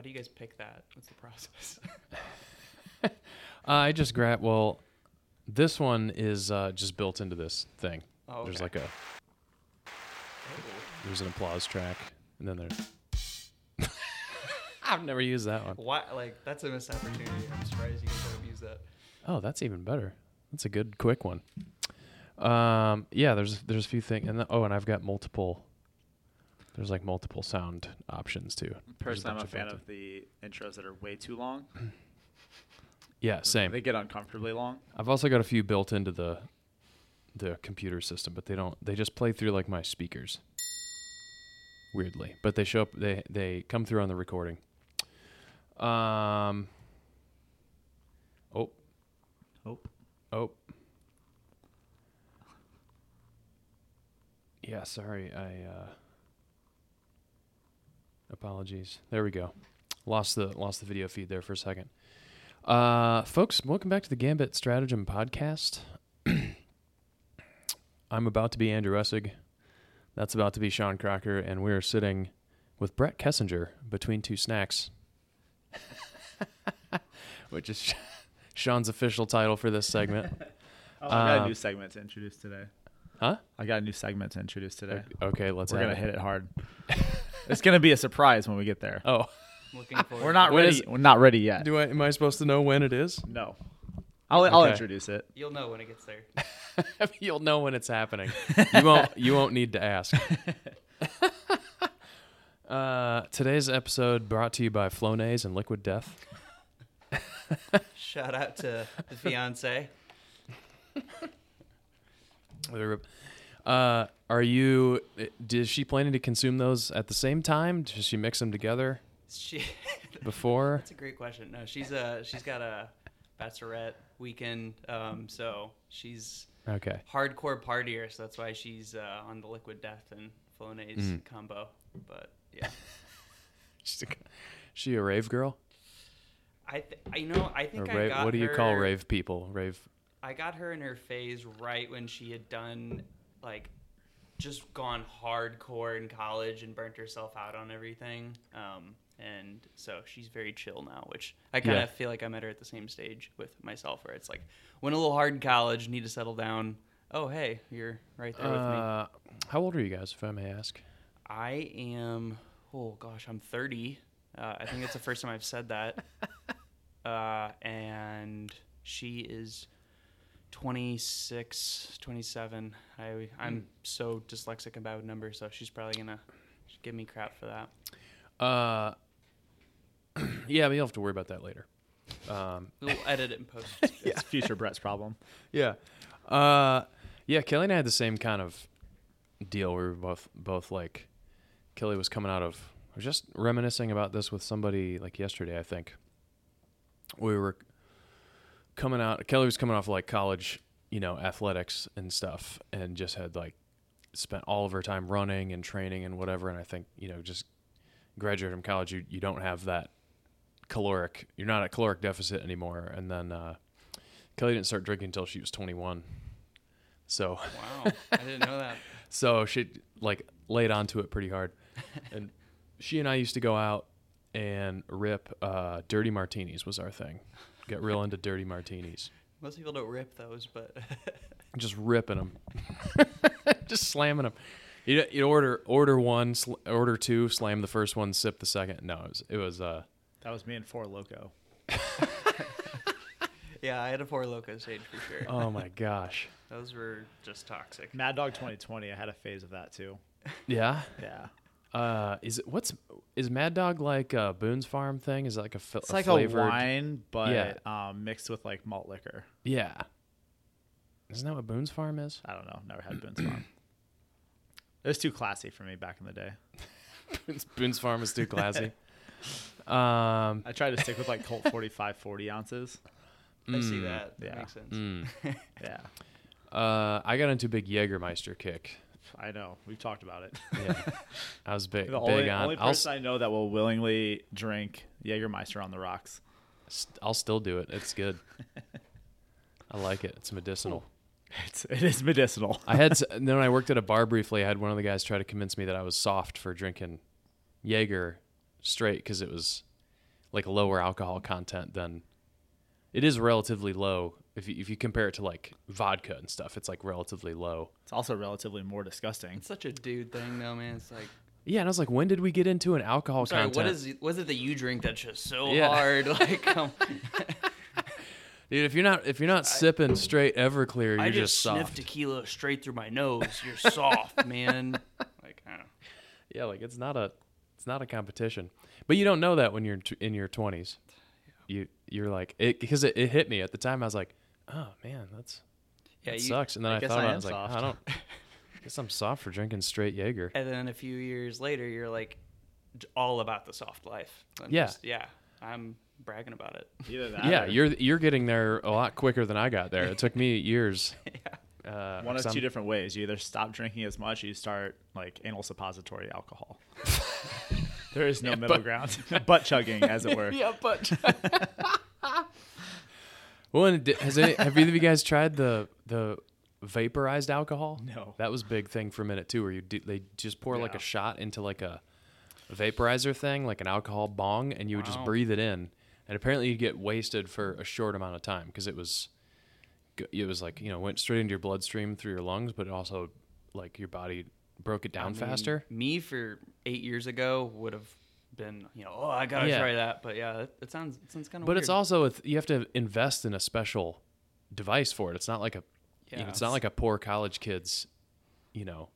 how do you guys pick that? What's the process? Uh, I just grab. Well, this one is uh, just built into this thing. Oh, There's like a there's an applause track, and then there's. I've never used that one. Why? Like that's a missed opportunity. I'm surprised you guys haven't used that. Oh, that's even better. That's a good quick one. Um, yeah, there's there's a few things, and then, oh, and I've got multiple. There's like multiple sound options too. Personally, I'm a fan of the intros that are way too long. Yeah, same. They get uncomfortably long. I've also got a few built into the the computer system, but they don't. They just play through like my speakers. Weirdly, but they show up. They they come through on the recording. Um. Oh. Oh. Oh. Yeah, sorry. I uh apologies. There we go. Lost the lost the video feed there for a second. Uh folks, welcome back to the Gambit Stratagem podcast. I'm about to be Andrew Essig. That's about to be Sean Crocker, and we're sitting with Brett Kessinger between two snacks. Which is Sean's official title for this segment. Oh, I got a new segment to introduce today. Huh? I got a new segment to introduce today. Okay, let's We're gonna it. hit it hard. It's gonna be a surprise when we get there. Oh, Looking forward. We're not When ready. is- We're not ready yet. do I? Am I supposed to know when it is? No. I'll, I'll Okay. introduce it. You'll know when it gets there. You'll know when it's happening. You won't. You won't need to ask. uh, today's episode brought to you by Flonase and Liquid Death. Shout out to the fiance. They're- Uh, are you? Is she planning to consume those at the same time? Does she mix them together She. before? That's a great question. No, she's a she's got a bachelorette weekend. Um, so she's Okay. hardcore partier. So that's why she's uh, on the liquid death and Flonase Mm. combo. But yeah, She's a, she a rave girl? I th- I know I think I got what do you call rave people? Rave. I got her in her phase right when she had done like just gone hardcore in college and burnt herself out on everything. Um, and so she's very chill now, which I kind of Yeah. feel like I met her at the same stage with myself, where it's like went a little hard in college, need to settle down. Oh, hey, you're right there with me. Uh, how old are you guys, if I may ask? I am. Oh gosh, I'm 30. Uh, I think it's the first time I've said that. Uh, and she is 26, 27. I I'm so dyslexic about numbers, so she's probably gonna give me crap for that. Uh, yeah, but you'll have to worry about that later. Um, We'll edit it in post. It's future Brett's problem. yeah, uh, yeah. Kelly and I had the same kind of deal. We were both both like, Kelly was coming out of. I was just reminiscing about this with somebody like yesterday. I think we were coming out. Kelly was coming off like college, you know, athletics and stuff, and just had like spent all of her time running and training and whatever. And I think you know, just graduated from college, you you don't have that caloric. You're not at caloric deficit anymore. And then uh, Kelly didn't start drinking until she was 21. So wow, I didn't know that. so she like laid onto it pretty hard. And she and I used to go out and rip uh, dirty martinis was our thing. Get real into dirty martinis. Most people don't rip those, but Just ripping them. Just slamming them. You you order order one, sl- order two, slam the first one, sip the second. No, it was it was uh That was me and Four Loco. yeah, I had a four loco stage for sure. oh my gosh. Those were just toxic. Mad Dog 2020. I had a phase of that too. Yeah. Yeah. Uh, is it what's is Mad Dog like a Boone's Farm thing? Is it like a, fi- It's a like flavored? a wine, but Yeah. um, mixed with like malt liquor. Yeah. Isn't that what Boone's Farm is? I don't know. Never had Boone's Farm. It was too classy for me back in the day. Boone's, Boone's Farm is too classy. um, I tried to stick with like Colt 45 40 ounces. I see mm, that. That yeah. makes sense. mm. Yeah, Uh, I got into a big Jägermeister kick. I know. We've talked about it. Yeah, I was big, The big only, on. only I'll, person I know that will willingly drink Jägermeister on the rocks. I'll still do it. It's good. I like it. It's medicinal. It's, it is medicinal. I had then when I worked at a bar briefly, I had one of the guys try to convince me that I was soft for drinking Jaeger straight because it was like lower alcohol content than it is relatively low if you, if you compare it to like vodka and stuff. It's like relatively low. It's also relatively more disgusting. It's such a dude thing, though, man. It's like, Yeah, and I was like, when did we get into an alcohol sorry, content? what is what is it that you drink that's just so Yeah. hard? Like, um, Dude, if you're not if you're not sipping straight Everclear, you're I just, just soft. sniff tequila straight through my nose. You're soft, man. Like, I don't know. Yeah, like it's not a it's not a competition. But you don't know that when you're t- in your 20s. You you're like it because it, it hit me at the time. I was like, oh man, that's Yeah, that you, sucks. And then I I, guess thought I about it, I am was like. I don't. guess I'm soft for drinking straight Jaeger. And then a few years later, you're like all about the soft life. I'm Yeah. just- yeah. I'm bragging about it. Either that Yeah, or you're you're getting there a lot quicker than I got there. It took me years. yeah. Uh, one of two I'm- different ways. You either stop drinking as much, or you start like anal suppository alcohol. there is no middle but- ground. Butt chugging, as it were. Yeah, but well, and has any, have either of you guys tried the the vaporized alcohol? No. that was a big thing for a minute too, where you do, they just pour like a shot into like a, vaporizer thing, like an alcohol bong, and you would just breathe it in, and apparently you'd get wasted for a short amount of time because it was, it was like you know went straight into your bloodstream through your lungs, but it also like your body broke it down I mean, faster. Me for eight years ago would have been, you know, oh, I gotta Yeah. try that. But yeah, it, it sounds it sounds kind of. Weird. But it's also a th- you have to invest in a special device for it. It's not like a you know, Yeah, it's not like a poor college kid's, you know,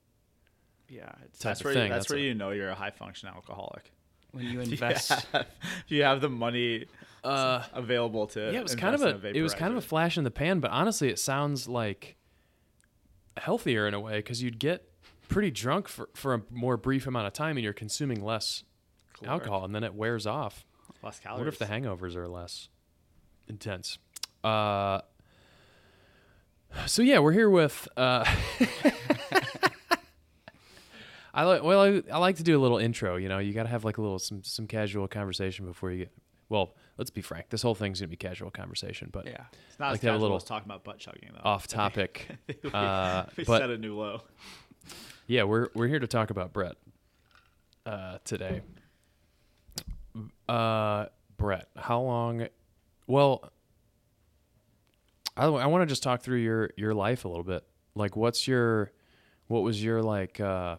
yeah. It's type That's of where thing. You, that's, That's where a- you know you're a high function alcoholic. when you If you invest. have- if you have the money uh, available to yeah, it was kind of a, invest in it was kind of a flash in the pan. But honestly, it sounds like healthier in a way because you'd get pretty drunk for for a more brief amount of time, and you're consuming less Caloric. alcohol, and then it wears off. less I calories. wonder if the hangovers are less intense. Uh, so yeah, we're here with. Uh, I like well, I, I like to do a little intro. You know, you got to have like a little some some casual conversation before you get. Well, let's be frank. This whole thing's gonna be casual conversation, but yeah. it's not like as to have a little as talking about butt chugging though. off topic. we, uh, we but- set a new low. Yeah, we're we're here to talk about Brett uh, today. Uh, Brett, how long? Well, I I want to just talk through your your life a little bit. Like, what's your what was your like uh,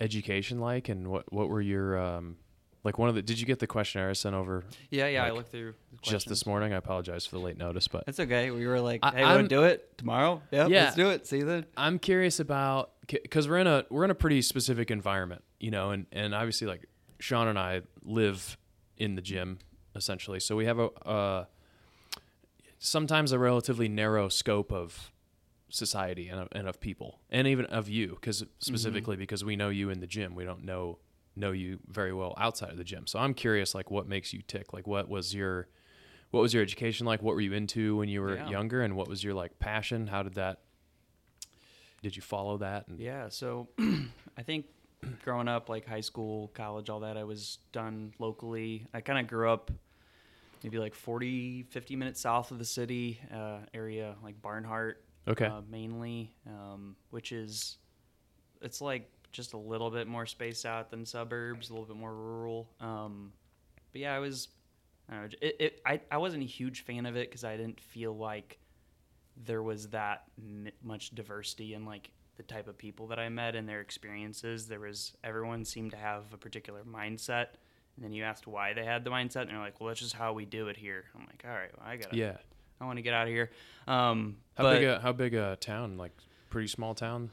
education like, and what what were your um like one of the? Did you get the questionnaire I sent over Yeah, yeah. I looked through the just this morning? I apologize for the late notice, but That's okay. We were like, I- hey, want to do it tomorrow? Yep, Yeah. let's do it. See you then. I'm curious about because we're in a we're in a pretty specific environment, you know, and and obviously like Sean and I live in the gym essentially, so we have a uh, sometimes a relatively narrow scope of society and of, and of people, and even of you, because specifically because we know you in the gym, we don't know know you very well outside of the gym. So I'm curious, like, what makes you tick? Like, what was your what was your education like? What were you into when you were Yeah. younger, and what was your like passion? How did that did you follow that? And, Yeah, so I think growing up, like high school, college, all that, I was done locally. I kind of grew up maybe like 40, 50 minutes south of the city uh, area, like Barnhart, Okay. uh, mainly, um, which is, it's like just a little bit more spaced out than suburbs, a little bit more rural. Um, but yeah, I was, I don't know, it, it, I, I wasn't a huge fan of it because I didn't feel like there was that much diversity in like the type of people that I met and their experiences. There was everyone seemed to have a particular mindset, and then you asked why they had the mindset, and they're like, "Well, that's just how we do it here." I'm like, "All right, well, I gotta, yeah. I want to get out of here." Um, How but big a how big a town? Like pretty small town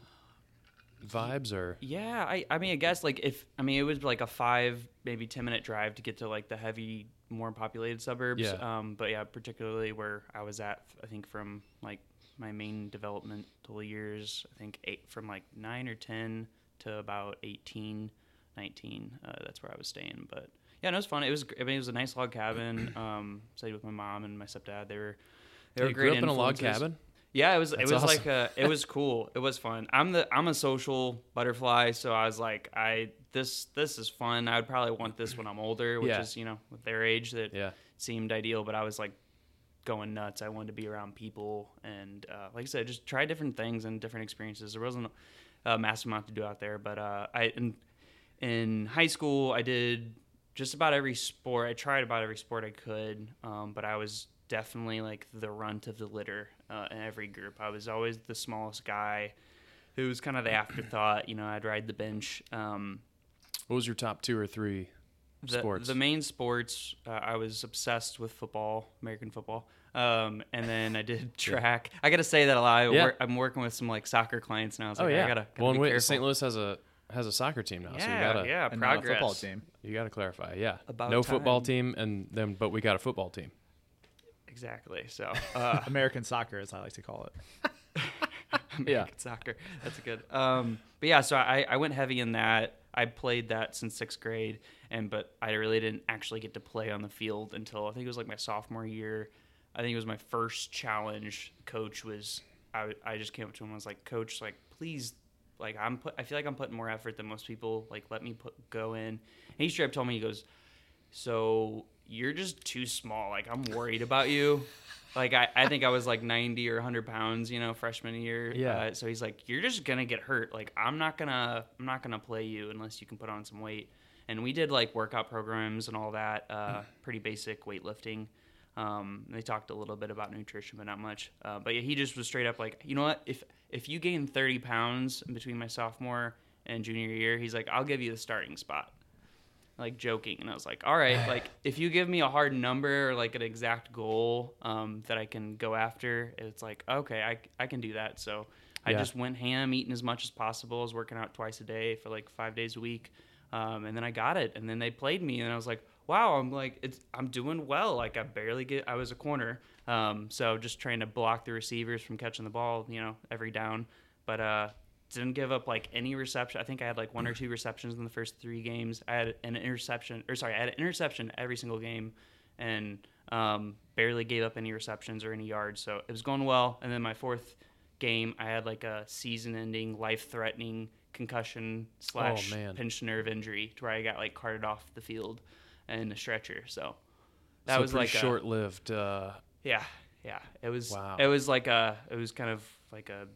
vibes or yeah, I, I mean, I guess like if I mean it was like a five maybe ten minute drive to get to like the heavy more populated suburbs. Yeah. Um, but yeah, particularly where I was at, I think from like my main developmental years, I think eight from like nine or ten to about 18, 19. Uh, that's where I was staying. But yeah, no, it was fun. It was I mean it was a nice log cabin. Um, stayed with my mom and my stepdad. They were they were you great grew up in a log cabin? Yeah, it was. That's it was awesome. like a. It was cool. It was fun. I'm the. I'm a social butterfly, so I was like, I this this is fun. I would probably want this when I'm older, which Yeah. is you know with their age that Yeah. seemed ideal. But I was like going nuts. I wanted to be around people and uh, like I said, just try different things and different experiences. There wasn't a massive amount to do out there, but uh, I in in high school I did just about every sport. I tried about every sport I could, um, but I was definitely like the runt of the litter uh, in every group. I was always the smallest guy, who was kind of the afterthought. You know, I'd ride the bench. Um, What was your top two or three the, sports? The main sports, uh, I was obsessed with football, American football. Um, and then I did track. I got to say that a lot. I Yeah. work, I'm working with some like soccer clients now. So oh like, yeah. I gotta, gotta well, be wait, careful. St. Louis has a has a soccer team now, Yeah, so you gotta yeah, And not a progress. football team. you gotta clarify. Yeah. About no football team, and then but we got a football team. Exactly. So, uh, American soccer, as I like to call it. American soccer. That's good. Um, but yeah, so I, I went heavy in that. I played that since sixth grade, and but I really didn't actually get to play on the field until I think it was like my sophomore year. I think it was my first challenge. Coach was I, I just came up to him and was like, Coach, like please, like I'm put, I feel like I'm putting more effort than most people. Like let me put go in. And he straight up told me he goes, so you're just too small. Like I'm worried about you. Like I, I think I was like 90 or 100 pounds, you know, freshman year. Yeah. Uh, so he's like, you're just gonna get hurt. Like I'm not gonna, I'm not gonna play you unless you can put on some weight. And we did like workout programs and all that, uh, pretty basic weightlifting. Um, they talked a little bit about nutrition, but not much. Uh, but yeah, he just was straight up like, you know what? If if you gain 30 pounds between my sophomore and junior year, he's like, I'll give you the starting spot like joking and i was like all right like if you give me a hard number or like an exact goal um, that i can go after it's like okay i, I can do that so i Yeah. just went ham eating as much as possible i was working out twice a day for like five days a week um, and then i got it and then they played me and i was like wow i'm like it's i'm doing well like i barely get i was a corner um, so just trying to block the receivers from catching the ball you know every down but uh didn't give up like any reception. I think I had like one or two receptions in the first three games. I had an interception, or sorry, I had an interception every single game, and um, barely gave up any receptions or any yards. So it was going well. And then my fourth game, I had like a season-ending, life-threatening concussion slash man. pinched nerve injury, to where I got like carted off the field in a stretcher. So that so was like short-lived. Uh, yeah, yeah. It was. Wow. It was like a. It was kind of like a.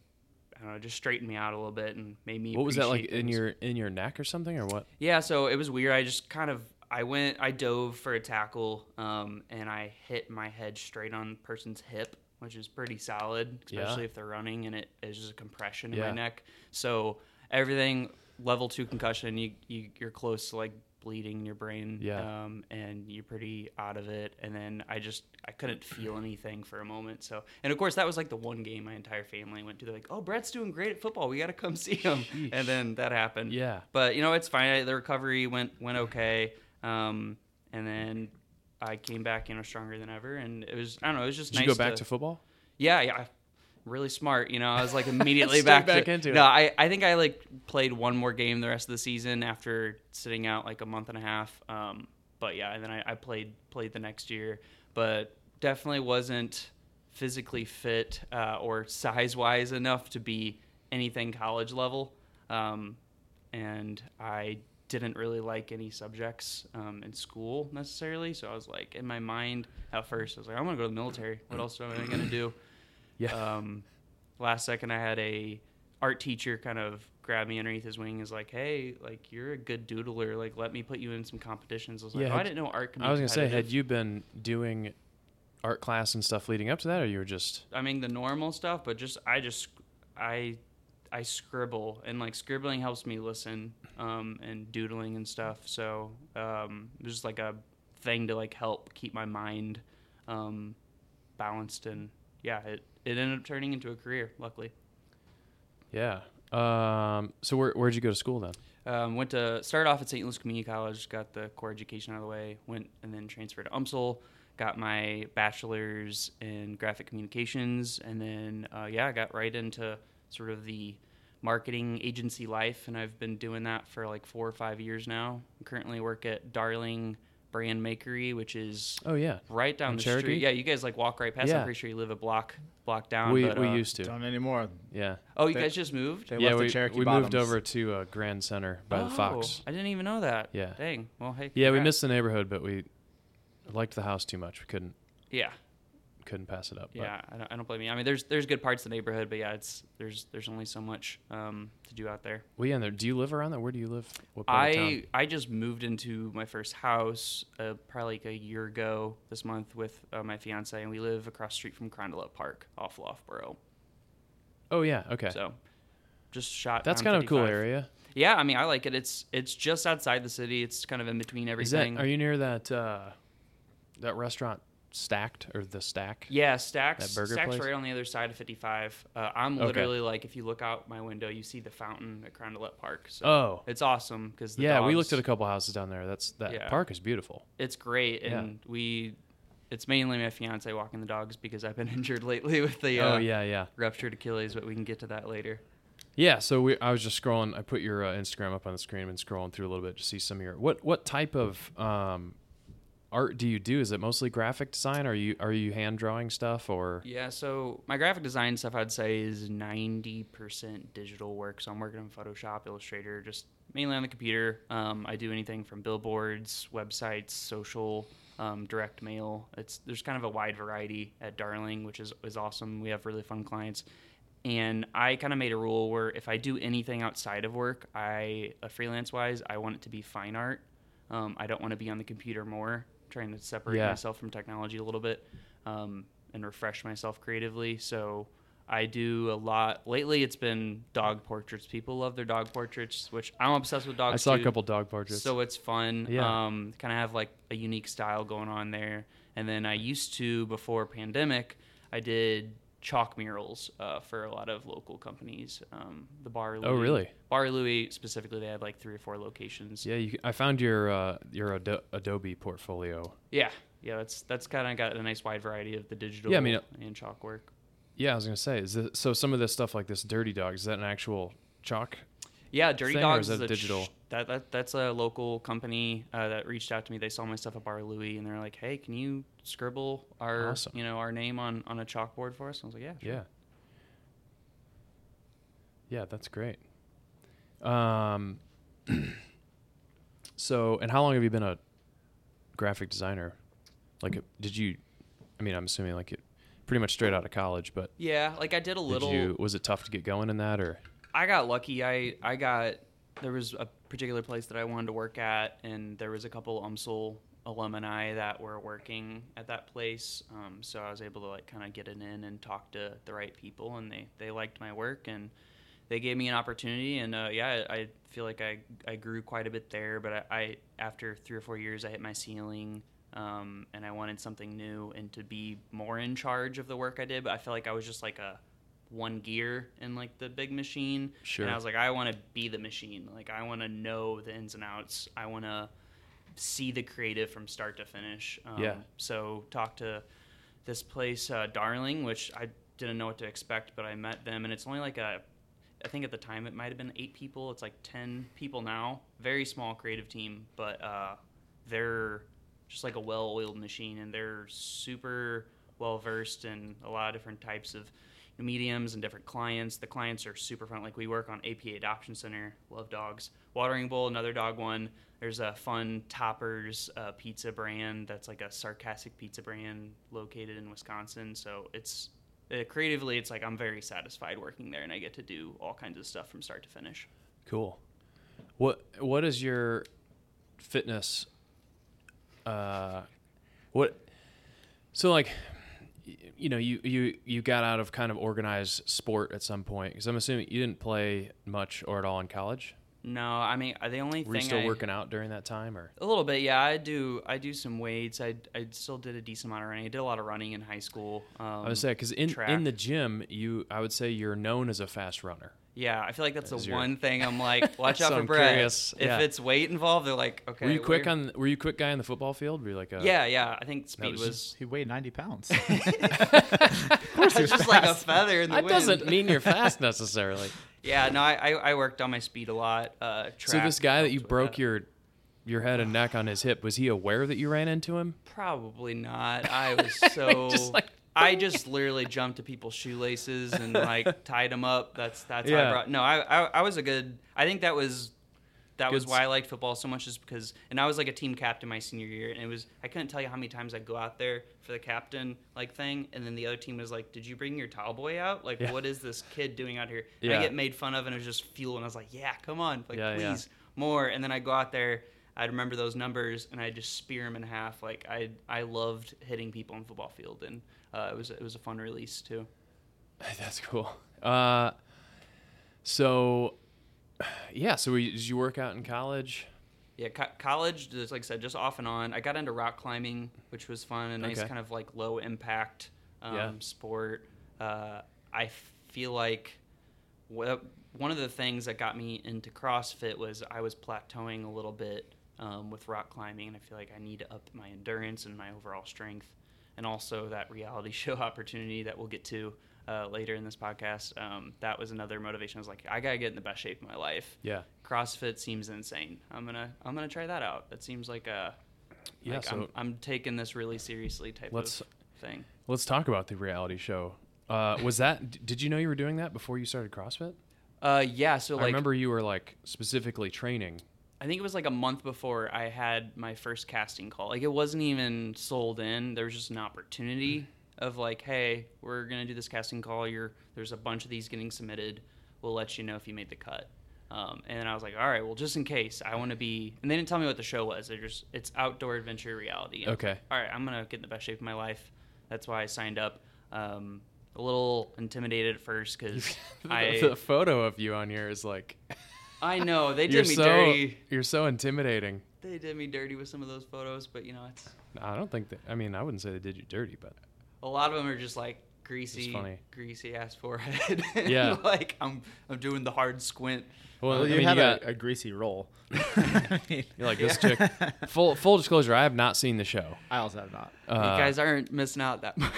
I don't know. Just straightened me out a little bit and made me. what was that like appreciate in your in your neck or something or what? Yeah. So it was weird. I just kind of. I went. I dove for a tackle, um, and I hit my head straight on the person's hip, which is pretty solid, Yeah. especially if they're running, and it is just a compression in Yeah. my neck. So everything level two concussion. You, you you're close to like bleeding in your brain. Yeah. Um, and you're pretty out of it. And then I just I couldn't feel anything for a moment. So and of course that was like the one game my entire family went to. They're like, oh, Brett's doing great at football. We got to come see him. And then that happened. Yeah. But you know it's fine. The recovery went went okay. Um, and then I came back, you know, stronger than ever. And it was I don't know. It was just Did nice you go back to, to football? yeah, yeah. Really smart, you know. I was like immediately back, back to, into it. No, I, I think I like played one more game the rest of the season after sitting out like a month and a half. Um, but yeah, and then I, I played played the next year, but definitely wasn't physically fit uh, or size wise enough to be anything college level. Um, and I didn't really like any subjects um, in school necessarily. So I was like, in my mind at first, I was like, I'm gonna go to the military. What else am I gonna do? Yeah. Um, last second, I had a art teacher kind of grab me underneath his wing. Is like, hey, like you're a good doodler. Like let me put you in some competitions. I was like, Yeah, oh, I didn't know art. Be I was gonna say, had you been doing art class and stuff leading up to that, or you were just I mean the normal stuff, but just I just I I scribble and like scribbling helps me listen um, and doodling and stuff. So um, it was just like a thing to like help keep my mind um, balanced and yeah, it it ended up turning into a career. Luckily, yeah. Um, so where where'd you go to school then? um, went to started off at St. Louis Community College, got the core education out of the way, went and then transferred to UMSL. Got my bachelor's in graphic communications, and then uh, yeah, I got right into sort of the marketing agency life, and I've been doing that for like four or five years now. I currently work at Darling Brand Makery, which is Oh yeah, right down In the Cherokee? street. Yeah, you guys like walk right past. Yeah. I'm pretty sure you live a block block down. we but, we uh, used to. Don't anymore. Yeah. Oh, you They- guys just moved? They yeah, left we, the Cherokee we moved over to uh, Grand Center by oh, the Fox. I didn't even know that. Yeah. Dang. Well, hey. Yeah, we missed the neighborhood, but we liked the house too much. We couldn't Yeah. Couldn't pass it up. Yeah, I don't, I don't blame you. I mean, there's there's good parts of the neighborhood, but yeah, it's there's there's only so much um, to do out there. well, yeah. and there- Do you live around there? Where do you live? What part of town? I I just moved into my first house uh, probably like a year ago this month with uh, my fiance, and we live across the street from Carondelet Park off Loughborough. Oh yeah. Okay. So just shot. That's kind of a cool area. Yeah, I mean, I like it. It's it's just outside the city. It's kind of in between Is that? everything. Are you near that uh, that restaurant Stacked or the Stack? Yeah, Stacks. That burger Stacks place? right on the other side of 55. Uh, I'm Okay. literally like, if you look out my window, you see the fountain at Carondelet Park. So Oh. it's awesome because Yeah, we looked at a couple houses down there. That's that Yeah. park is beautiful. It's great, Yeah. and we. It's mainly my fiance walking the dogs because I've been injured lately with the uh, oh yeah, yeah, ruptured Achilles, but we can get to that later. yeah. So we, I was just scrolling. I put your uh, Instagram up on the screen and scrolling through a little bit to see some of your what what type of um, art do you do? Is it mostly graphic design? Are you are you hand drawing stuff or? Yeah, so my graphic design stuff I'd say is 90% digital work. So I'm working on Photoshop, Illustrator, just mainly on the computer. Um, I do anything from billboards, websites, social, um, direct mail. It's there's kind of a wide variety at Darling, which is is awesome. We have really fun clients. And I kind of made a rule where if I do anything outside of work, I uh, freelance wise, I want it to be fine art. Um, I don't want to be on the computer more, trying to separate Yeah. myself from technology a little bit um, and refresh myself creatively. So I do a lot. Lately, it's been dog portraits. People love their dog portraits, which I'm obsessed with dogs. I saw too. a couple dog portraits. So it's fun. Yeah. Um, kind of have like a unique style going on there. And then I used to before pandemic, I did chalk murals uh, for a lot of local companies. Um, the Bar Louie. Oh, really? Bar Louie specifically, they had like three or four locations. yeah, you, I found your uh, your Ado- Adobe portfolio. Yeah, yeah. That's that's kind of got a nice wide variety of the digital Yeah, I mean, uh, and chalk work. Yeah, I was gonna say. Is this, so some of this stuff like this Dirty Dog is that an actual chalk? Yeah, Dirty or is that a digital? ch- that, that that's a local company uh, that reached out to me. They saw my stuff at Bar Louie, and they're like, "Hey, can you scribble our Awesome. you know our name on on a chalkboard for us?" And I was like, "Yeah, sure." Yeah. Yeah, that's great. Um, so, and how long have you been a graphic designer? Like, did you? I mean, I'm assuming like it, pretty much straight out of college, but Yeah, like I did a little. did you? Was it tough to get going in that, or? I got lucky. I I got there was a particular place that I wanted to work at, and there was a couple UMSL alumni that were working at that place. Um, so I was able to like kind of get it in and talk to the right people, and they they liked my work and they gave me an opportunity. And uh, yeah, I, I feel like I I grew quite a bit there. But I, I after three or four years, I hit my ceiling. Um, and I wanted something new and to be more in charge of the work I did. But I feel like I was just like a one gear in like the big machine. Sure. And I was like, I want to be the machine. Like I want to know the ins and outs. I want to see the creative from start to finish. Um, Yeah. So talk to this place, uh, Darling, which I didn't know what to expect, but I met them, and it's only like a. I think at the time it might have been eight people. It's like ten people now. Very small creative team, but uh, they're just like a well-oiled machine, and they're super well versed in a lot of different types of mediums and different clients. The clients are super fun. Like we work on APA Adoption Center, love dogs. Watering Bowl, another dog one. There's a fun Toppers uh, pizza brand that's like a sarcastic pizza brand located in Wisconsin. So it's uh, creatively, it's like I'm very satisfied working there, and I get to do all kinds of stuff from start to finish. Cool. What What is your fitness? Uh, what? So like, you know, you you you got out of kind of organized sport at some point because I'm assuming you didn't play much or at all in college. No, I mean the only Were you thing still I, working out during that time, or? A little bit, yeah. I do. I do some weights. I, I still did a decent amount of running. I did a lot of running in high school. Um, I would say because in in the gym, you I would say you're known as a fast runner. Yeah, I feel like that's the As your- one thing I'm like, watch So out for I'm Brett. curious, If yeah. it's weight involved, they're like, okay. were you quick we're- on? Were you a quick guy on the football field? Were you like a? Yeah, yeah. I think speed was was. He weighed 90 pounds. Of course, it's just like a feather in the That wind. doesn't mean you're fast necessarily. Yeah, no, I, I, I worked on my speed a lot. Uh, So this guy that helped you with broke that. your your head and neck on his hip, was he aware that you ran into him? Probably not. I was so. Just like- I just literally jumped to people's shoelaces and like tied them up. That's that's how I brought. No, I, I I was a good. I think that was that was why I liked football so much, is because, and I was like a team captain my senior year, and it was I couldn't tell you how many times I'd go out there for the captain like thing, and then the other team was like, "Did you bring your towel boy out? Like, Yeah. what is this kid doing out here?" And Yeah. I get made fun of, and it was just fuel, and I was like, "Yeah, come on, like Yeah, please yeah. more." And then I go out there. I'd remember those numbers, and I'd just spear them in half. Like I, I loved hitting people on the football field, and uh, it was it was a fun release too. That's cool. Uh, so, yeah. So, we, did you work out in college? Yeah, co- college, just like I said, just off and on. I got into rock climbing, which was fun, a nice Okay. kind of like low impact um, Yeah. sport. Uh, I feel like wha- one of the things that got me into CrossFit was I was plateauing a little bit um, with rock climbing, and I feel like I need to up my endurance and my overall strength, and also that reality show opportunity that we'll get to uh, later in this podcast. Um, that was another motivation. I was like, I gotta get in the best shape of my life. Yeah. CrossFit seems insane. I'm gonna I'm gonna try that out. That seems like a Yeah, like so- I'm, I'm taking this really seriously type Let's- of thing. Let's talk about the reality show. Uh, was that? Did you know you were doing that before you started CrossFit? Uh, yeah. So I remember you were like specifically training. I think it was like a month before I had my first casting call. Like it wasn't even sold in. There was just an opportunity of like, hey, we're gonna do this casting call. You're there's a bunch of these getting submitted. We'll let you know if you made the cut. Um, and I was like, all right, well, just in case, I want to be. And they didn't tell me what the show was. They just it's outdoor adventure reality. And Okay. all right, I'm gonna get in the best shape of my life. That's why I signed up. Um, a little intimidated at first because I the photo of you on here is like I know they you're did me so dirty. you're so intimidating. They did me dirty with some of those photos, but you know, it's I don't think that. I mean, I wouldn't say they did you dirty, but a lot of them are just like greasy, funny. greasy ass forehead. Yeah. like I'm, I'm doing the hard squint. well, Well, I you mean, had you a, got a greasy roll. You're like this chick. Full full disclosure, I have not seen the show. I also have not. Uh, you guys aren't missing out that much.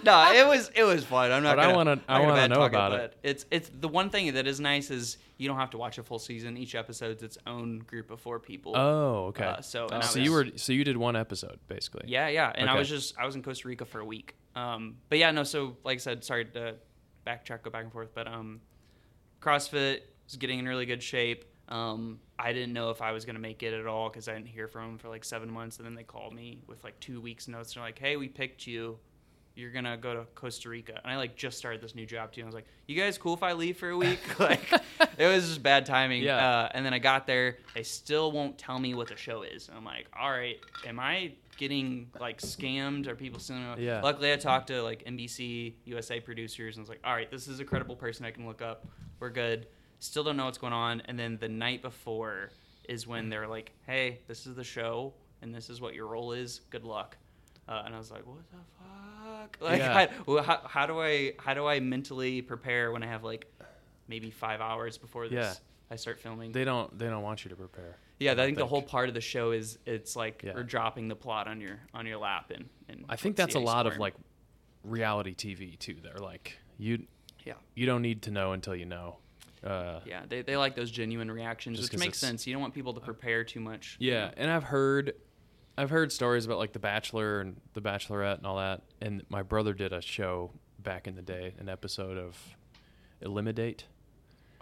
no, it was it was fun. I'm not. But I gonna, wanna- I'm I not gonna wanna know talk about it. but It's it's the one thing that is nice is you don't have to watch a full season. Each episode's its own group of four people. Oh, okay. Uh, so- and I so was- you were so you did one episode basically. Yeah, yeah. And I was just I was in Costa Rica for a week. Um, but yeah, no. So like I said, sorry to backtrack, go back and forth, but um, CrossFit was getting in really good shape. Um, I didn't know if I was gonna make it at all because I didn't hear from them for like seven months, and then they called me with like two weeks notes. And they're like, "Hey, we picked you. You're gonna go to Costa Rica." And I like just started this new job too. And I was like, "You guys cool if I leave for a week?" like, it was just bad timing. Yeah. Uh, and then I got there. They still won't tell me what the show is. And I'm like, all right, am I getting like scammed? Are people still? Yeah. Luckily, I talked to like NBC USA producers and was like, all right, this is a credible person I can look up. We're good. Still don't know what's going on. And then the night before is when they're like, hey, this is the show and this is what your role is. Good luck. Uh, and I was like, what the fuck? Like, Yeah. I- how, how do I how do I mentally prepare when I have like maybe five hours before this Yeah. I start filming? They don't they don't want you to prepare. yeah, I don't think, the whole part of the show is it's like Yeah. we're dropping the plot on your on your lap and, and I think that's a you lot of like reality TV too. They're like you yeah you don't need to know until you know. Uh, yeah they, they like those genuine reactions, which makes sense. You don't want people to prepare too much. you Yeah, know? and I've heard, I've heard stories about like The Bachelor and The Bachelorette and all that. And my brother did a show back in the day, an episode of Elimidate.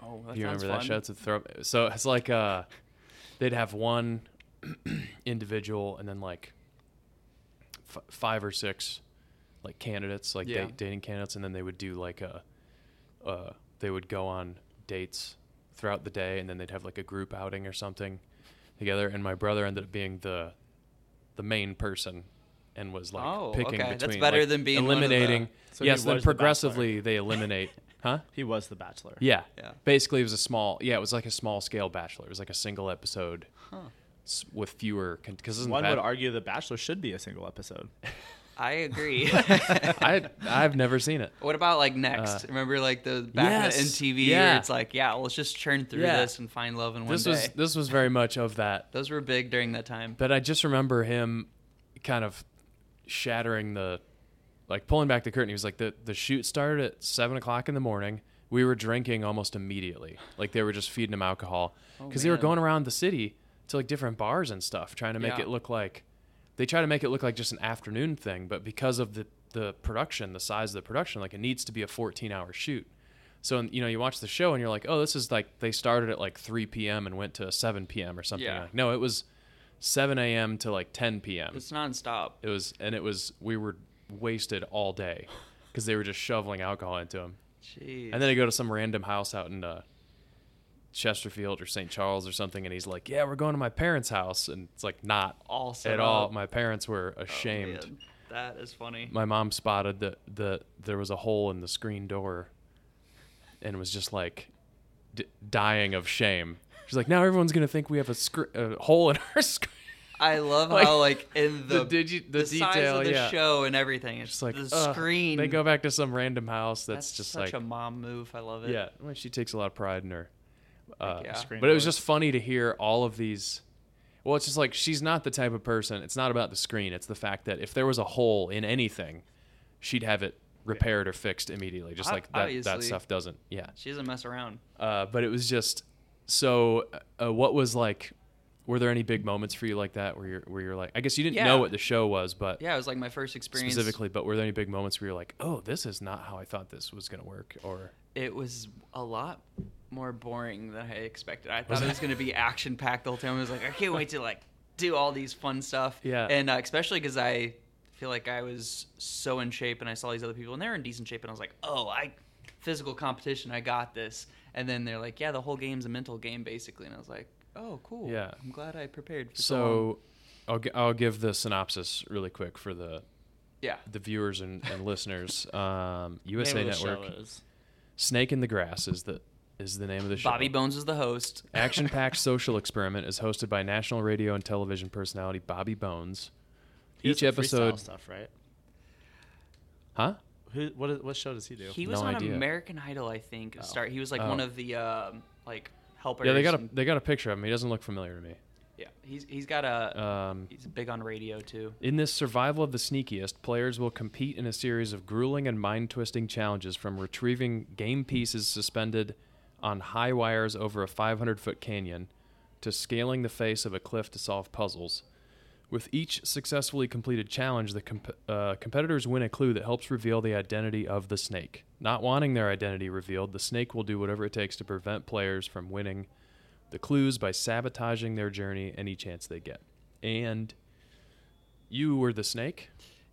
Oh, that Do you remember fun. that show? It's a throw. So it's like uh, they'd have one individual and then like f- five or six like candidates, like Yeah. da- dating candidates, and then they would do like a, uh, they would go on dates throughout the day, and then they'd have like a group outing or something together. And my brother ended up being the, the main person, and was like Oh, picking okay. between That's better like, than being one of the- eliminating. So yes, then was the progressively they eliminate. Huh? He was the Bachelor. Yeah. Yeah. Basically, it was a small. Yeah, it was like a small scale Bachelor. It was like a single episode s- with fewer. Because One would argue the Bachelor should be a single episode. I agree. I I've never seen it. what about like next? Uh, Remember like the back yes, in MTV yeah. where it's like, yeah, let's just churn through Yeah. this and find love in one This day. was this was very much of that. Those were big during that time. But I just remember him kind of shattering the, like pulling back the curtain. He was like, the the shoot started at seven o'clock in the morning. We were drinking almost immediately. Like they were just feeding him alcohol Oh, because they were going around the city to like different bars and stuff, trying to make Yeah. it look like they try to make it look like just an afternoon thing. But because of the the production, the size of the production, like it needs to be a 14 hour shoot. So you know, you watch the show and you're like, oh, this is like they started at like 3 p.m. and went to 7 p.m. or something. Yeah. Like, no, it was 7 a.m. to like 10 p.m. It's nonstop. It was, and it was we were wasted all day because they were just shoveling alcohol into them. Jeez. And then I go to some random house out in uh, Chesterfield or St. Charles or something, and he's like, "Yeah, we're going to my parents' house," and it's like not all set at oh. all. My parents were Oh, ashamed. man. That is funny. my mom spotted that the there was a hole in the screen door, and was just like d- dying of shame. She's like, "Now everyone's gonna think we have a, a hole in our screen." I love Like, how like in the the digi- the size detail, of the yeah. show and everything. It's Just like the ugh. screen. They go back to some random house that's, That's just such like a mom move. I love it. Yeah, well, she takes a lot of pride in her. Uh, yeah. Screen but it was just funny to hear all of these. Well, it's just like she's not the type of person. It's not about the screen. It's the fact that if there was a hole in anything, she'd have it repaired or fixed immediately. Just Ob- like that. That stuff doesn't. Yeah. She doesn't mess around. Uh, but it was just so. Uh, what was like? Were there any big moments for you like that where you're where you're like? I guess you didn't Yeah. know what the show was, but Yeah, it was like my first experience. specifically. But were there any big moments where you're like, oh, this is not how I thought this was gonna work, or It was a lot more boring than I expected. I thought it it? was going to be action packed the whole time. I was like, I can't wait to like do all these fun stuff. Yeah. And uh, especially because I feel like I was so in shape, and I saw these other people, and they're in decent shape, and I was like, oh, I physical competition, I got this. And then they're like, yeah, the whole game's a mental game basically, and I was like, oh, cool. Yeah. I'm glad I prepared for so. so? I'll gi- I'll give the synopsis really quick for the Yeah. the viewers and, and listeners. Um, USA Name of the Network. Snake in the Grass is the is the name of the show. Bobby Bones is the host. Action packed social experiment is hosted by national radio and television personality Bobby Bones. he does Each the freestyle episode, stuff, right? huh? Who? What? is- What show does he do? He was No on idea. American Idol, I think. Oh. Start. He was like Oh. one of the um, like helpers. Yeah, they got a they got a picture of him. He doesn't look familiar to me. yeah. He's he's got a. Um, he's big on radio too. in this survival of the sneakiest, players will compete in a series of grueling and mind twisting challenges from retrieving game pieces suspended on high wires over a 500 foot canyon to scaling the face of a cliff to solve puzzles. With each successfully completed challenge, the comp- uh, competitors win a clue that helps reveal the identity of the snake. Not wanting their identity revealed, the snake will do whatever it takes to prevent players from winning the clues by sabotaging their journey any chance they get. And you were the snake?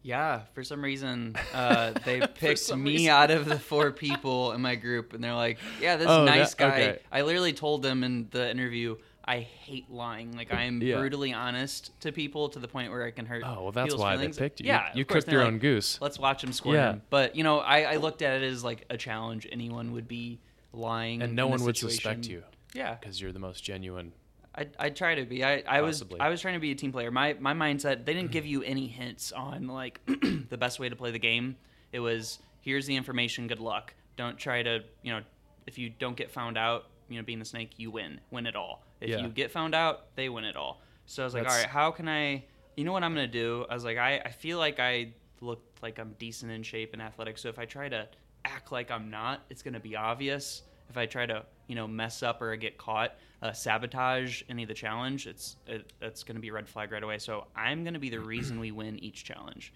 Yeah, for some reason, uh, they picked me reason. out of the four people in my group, and they're like, "Yeah, this Oh, nice that- guy." okay. I literally told them in the interview, "I hate lying. Like I am Yeah. brutally honest to people to the point where I can hurt." Oh, well, that's why feelings. they picked you. Yeah, you course. cooked your like, own goose. Let's watch him squirm. Yeah. But you know, I, I looked at it as like a challenge. Anyone would be lying, And no one would situation. suspect you Yeah, because you're the most genuine. I I try to be. I, I was I was trying to be a team player. My my mindset. They didn't give you any hints on like the best way to play the game. It was here's the information. Good luck. Don't try to you know if you don't get found out. You know, being the snake, you win. Win it all. If Yeah. you get found out, they win it all. So I was like, That's- all right, how can I? You know what I'm gonna do? I was like, I I feel like I look like I'm decent in shape and athletic. So if I try to act like I'm not, it's gonna be obvious. If I try to you know mess up or get caught, uh, sabotage any of the challenge, it's it, that's going to be a red flag right away. So I'm going to be the reason we win each challenge,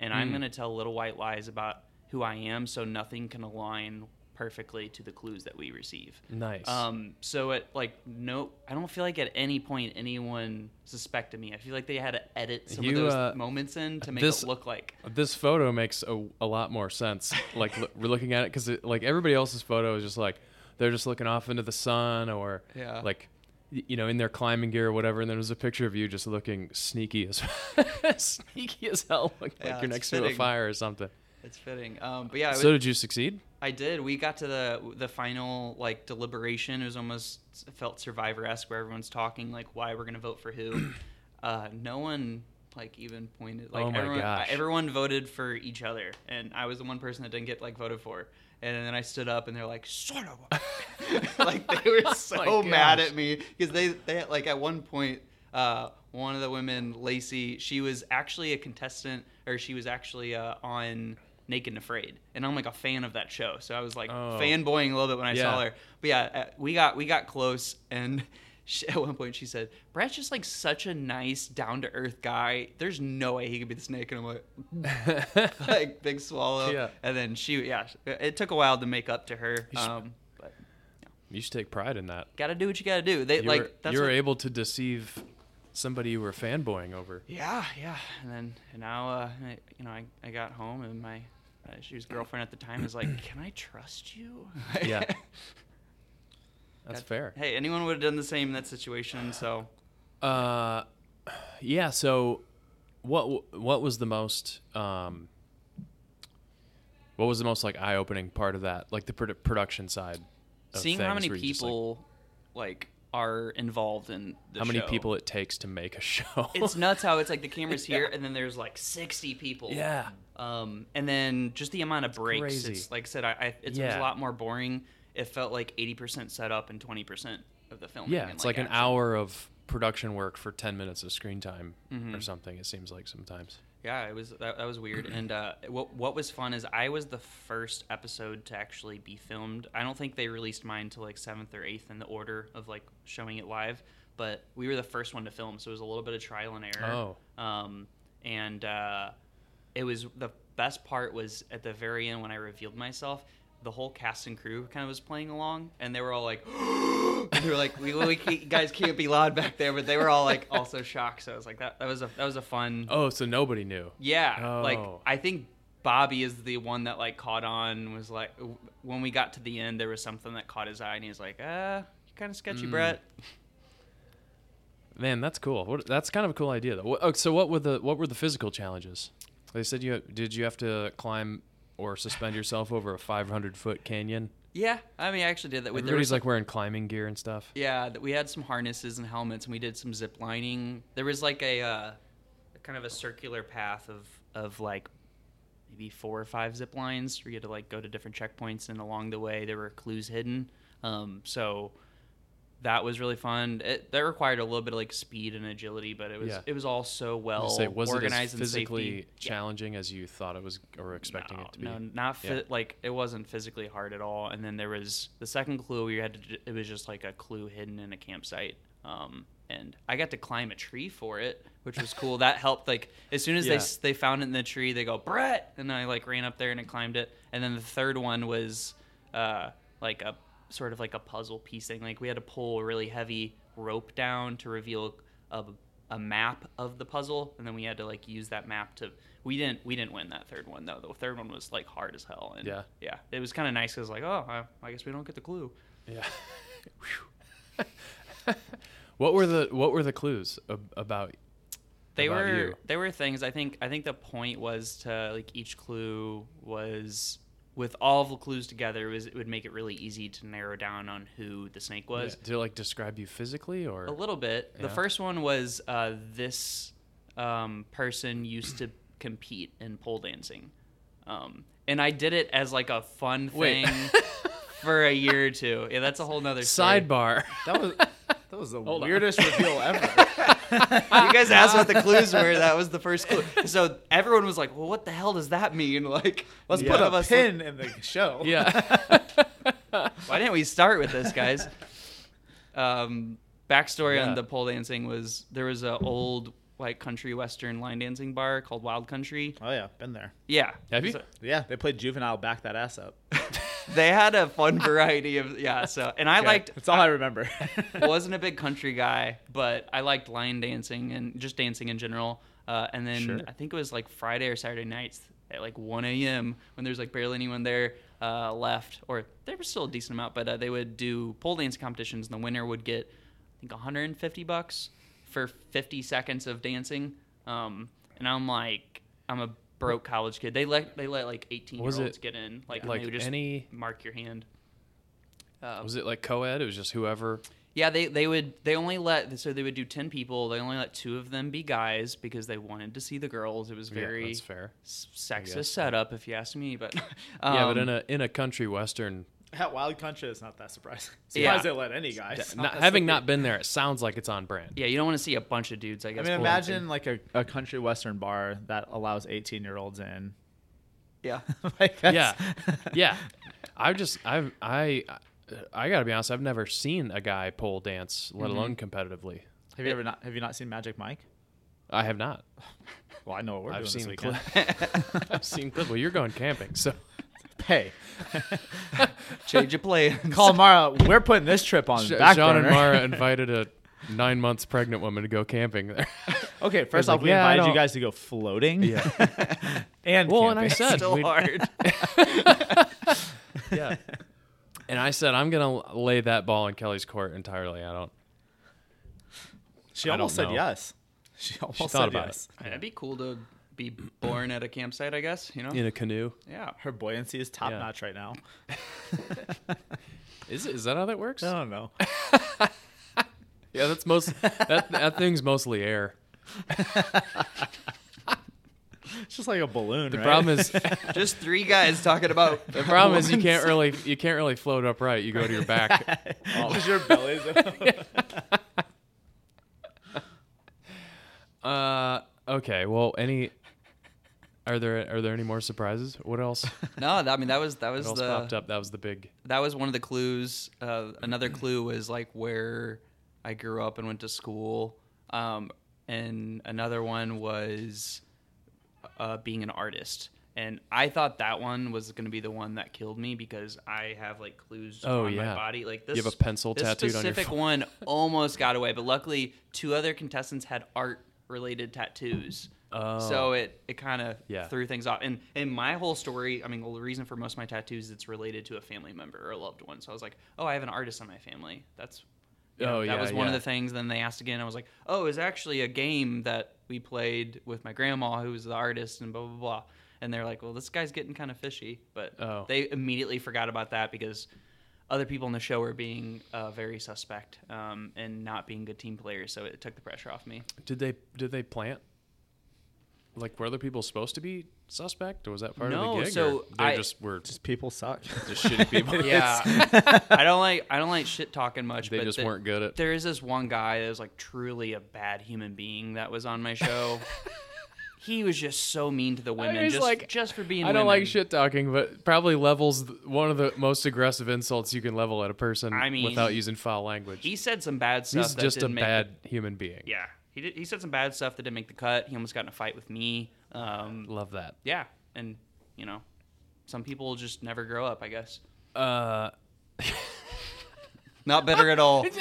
and I'm Hmm. going to tell little white lies about who I am, so nothing can align perfectly to the clues that we receive. Nice. Um, so at like no, I don't feel like at any point anyone suspected me. I feel like they had to edit some You, of those uh, moments in to make this- it look like. this photo makes a, a lot more sense. Like we're looking at it because like everybody else's photo is just like they're just looking off into the sun or Yeah. like you know in their climbing gear or whatever. And then there's a picture of you just looking sneaky as sneaky as hell, like, Yeah, like you're next to a fire or something. It's fitting. Um, but yeah, so was- did you succeed? I did. We got to the the final like deliberation. It was almost it felt Survivor esque, where everyone's talking like why we're gonna vote for who. uh, no one like even pointed. Like Oh my everyone, gosh. everyone voted for each other, and I was the one person that didn't get like voted for. And then I stood up, and they're like, "Son of a!" like they were so Oh mad at me because they they like at one point. Uh, one of the women, Lacey, she was actually a contestant, or she was actually uh, on Naked and Afraid, and I'm like a fan of that show, so I was like Oh. fanboying a little bit when I saw her. But yeah, uh, we got we got close, and she, at one point she said, "Brad's just like such a nice, down to earth guy. There's no way he could be the snake." And I'm like, like big swallow. Yeah. And then she, yeah, it took a while to make up to her. You should- Um, but You should take pride in that. gotta do what you gotta do. They You like were, that's you were what- able to deceive somebody you were fanboying over. Yeah, yeah. And then and now, uh, I, you know, I, I got home and my uh, she was girlfriend at the time was like, "Can I trust you?" Yeah. That's That- fair. Hey, anyone would have done the same in that situation. So Uh, yeah. So, what what was the most um, what was the most like eye opening part of that? Like the produ- production side. Of seeing how many just, like, people like, are involved in the how many show. people it takes to make a show. It's nuts how it's like the camera's here and then there's like 60 people. yeah. Um, and then just the amount of breaks. crazy. It's like I said, I, I it's, it was Yeah. a lot more boring. It felt like 80% set up and 20% of the filming. Yeah, it's like, an hour of production work for 10 minutes of screen time or Mhm. something it seems like sometimes. Yeah, it was that, that was weird. And uh, what what was fun is I was the first episode to actually be filmed. I don't think they released mine till like seventh or eighth in the order of like showing it live, but we were the first one to film, so it was a little bit of trial and error. Oh. Um, and uh, it was the best part was at the very end when I revealed myself. The whole cast and crew kind of was playing along, and they were all like, they were like, we, we can't- guys can't be loud back there, but they were all like also shocked. So I was like, that that was a that was a fun. Oh, so nobody knew. Yeah, like Oh. I think Bobby is the one that like caught on. Was like when we got to the end, there was something that caught his eye, and he was like, "Ah, you're kind of sketchy, Mm. Brett." Man, that's cool. What, that's kind of a cool idea, though. Oh, so, what were the what were the physical challenges? They said you did you have to climb or suspend yourself over a 500 foot canyon? Yeah, I mean, I actually did that. With Everybody's was like wearing climbing gear and stuff. Yeah, we had some harnesses and helmets, and we did some zip lining. There was like a, uh, kind of a circular path of of like maybe four or five zip lines where you had to like go to different checkpoints, and along the way there were clues hidden. Um, so that was really fun. It, that required a little bit of like speed and agility, but it was Yeah. it was all so well say, was organized it as physically and safety. Yeah. challenging as you thought it was or expecting no, it to be? No, not Yeah. Like it wasn't physically hard at all. And then there was the second clue. We had to. It was just like a clue hidden in a campsite. Um, and I got to climb a tree for it, which was cool. that helped. Like as soon as they Yeah. they found it in the tree, they go Brett, and I like ran up there and I climbed it. And then the third one was uh, like a sort of like a puzzle piece thing. Like we had to pull a really heavy rope down to reveal a, a map of the puzzle, and then we had to like use that map to. We didn't we didn't win that third one though. The third one was like hard as hell, and Yeah. yeah, it was kind of nice because like oh I, I guess we don't get the clue. Yeah. what were the what were the clues ab- about? They about were you? they were things. I think I think the point was to like each clue was with all of the clues together was it would make it really easy to narrow down on who the snake was. Yeah. Did it like describe you physically or? A little bit. The first one was uh, this um, person used to compete in pole dancing, um, and I did it as like a fun thing for a year or two. Yeah, that's a whole nother story. Sidebar. That was that was the Hold on. weirdest reveal ever. you guys asked what the clues were. That was the first clue. So everyone was like, "Well, what the hell does that mean?" Like, Let's Yeah. put a us- pin in the show. yeah. Why didn't we start with this, guys? Um, backstory Yeah. on the pole dancing was there was a old like country western line dancing bar called Wild Country. Oh yeah, been there. Yeah, Have you? So- Yeah, they played Juvenile. Back that ass up. they had a fun variety of yeah. So and I Okay, liked. That's all I remember. wasn't a big country guy, but I liked line dancing and just dancing in general. Uh, and then Sure. I think it was like Friday or Saturday nights at like 1 a.m. when there's like barely anyone there uh, left, or there was still a decent amount, but uh, they would do pole dance competitions, and the winner would get I think 150 bucks for 50 seconds of dancing. Um, and I'm like, I'm a broke college kid. They let they let like 18 year olds get in, like, like just any- mark your hand. Uh, Was it like co-ed? It was just whoever. yeah, they they would they only let so they would do ten people. They only let two of them be guys because they wanted to see the girls. It was Yeah, very that's fair. sexist setup, if you ask me. But yeah, but in um, a in a country western, At Wild Country, it's not that surprising. Yeah. Surprised they let any guys. not, having not been there, it sounds like it's on brand. yeah, you don't want to see a bunch of dudes. I I guess. mean, pole imagine like a, a country western bar that allows 18 year olds in. Yeah, like Yeah, that's- yeah. I just I I I gotta be honest. I've never seen a guy pole dance, let Mm-hmm. alone competitively. Have you ever not? Have you not seen Magic Mike? I have not. Well, I know what we're I've doing seen this cli- weekend. I've seen clips. Well, you're going camping, so hey, Change your plans. call Mara. We're putting this trip on Sh- back Sean and burner. Mara invited a nine months pregnant woman to go camping there. Okay, first like, off, we yeah, I invited you don't- guys to go floating. yeah. and Well, and I camping. said Still we'd- hard. yeah. And I said I'm gonna lay that ball in Kelly's court entirely. I don't. she I don't almost said know. yes. She almost thought said about yes. That'd be cool to be born at a campsite, I guess. You know. In a canoe. Yeah. Her buoyancy is top Yeah. notch right now. Is it? Is that how that works? I don't know. Yeah, that's most. that that thing's mostly air. It's just like a balloon. The right? problem is, Just three guys talking about. the problem is you can't really you can't really float upright. You go to your back. Just your belly's. Uh, okay. Well, any. Are there are there any more surprises? What else? No, I mean that was that What was else the popped up? That was the big. that was one of the clues. Uh, another clue was like where I grew up and went to school. Um, and another one was uh, being an artist. And I thought that one was going to be the one that killed me because I have like clues Oh, on yeah. my body. Like this, You have a pencil this tattooed on your specific one almost got away, but luckily two other contestants had art related tattoos. Oh. So it, it kind of Yeah. threw things off. And and my whole story, I mean, well, the reason for most of my tattoos, it's related to a family member or a loved one. So I was like, oh, I have an artist on my family. That's you know, Oh, that yeah, was one of the things. Then they asked again. I was like, oh, it was actually a game that we played with my grandma, who was the artist, and blah blah blah. And they're like, well, this guy's getting kind of fishy. But Oh. they immediately forgot about that because other people in the show were being uh, very suspect um, and not being good team players. So it took the pressure off me. Did they did they plant? Like were other people supposed to be suspect, or was that part No, of the gig? so they I- just were Just people suck. just shitty people. Yeah, I don't like I don't like shit talking much. They but just the- weren't good at. There is this one guy that was like truly a bad human being that was on my show. he was just so mean to the women, was just like, just for being. I don't women. like shit talking, but probably levels one of the most aggressive insults you can level at a person I mean, without using foul language. He said some bad stuff. He's that just a didn't make the- bad human being. yeah, he did. He said some bad stuff that didn't make the cut. He almost got in a fight with me. Um, Love that. yeah, and you know, some people just never grow up. I guess. Uh, Not better at all.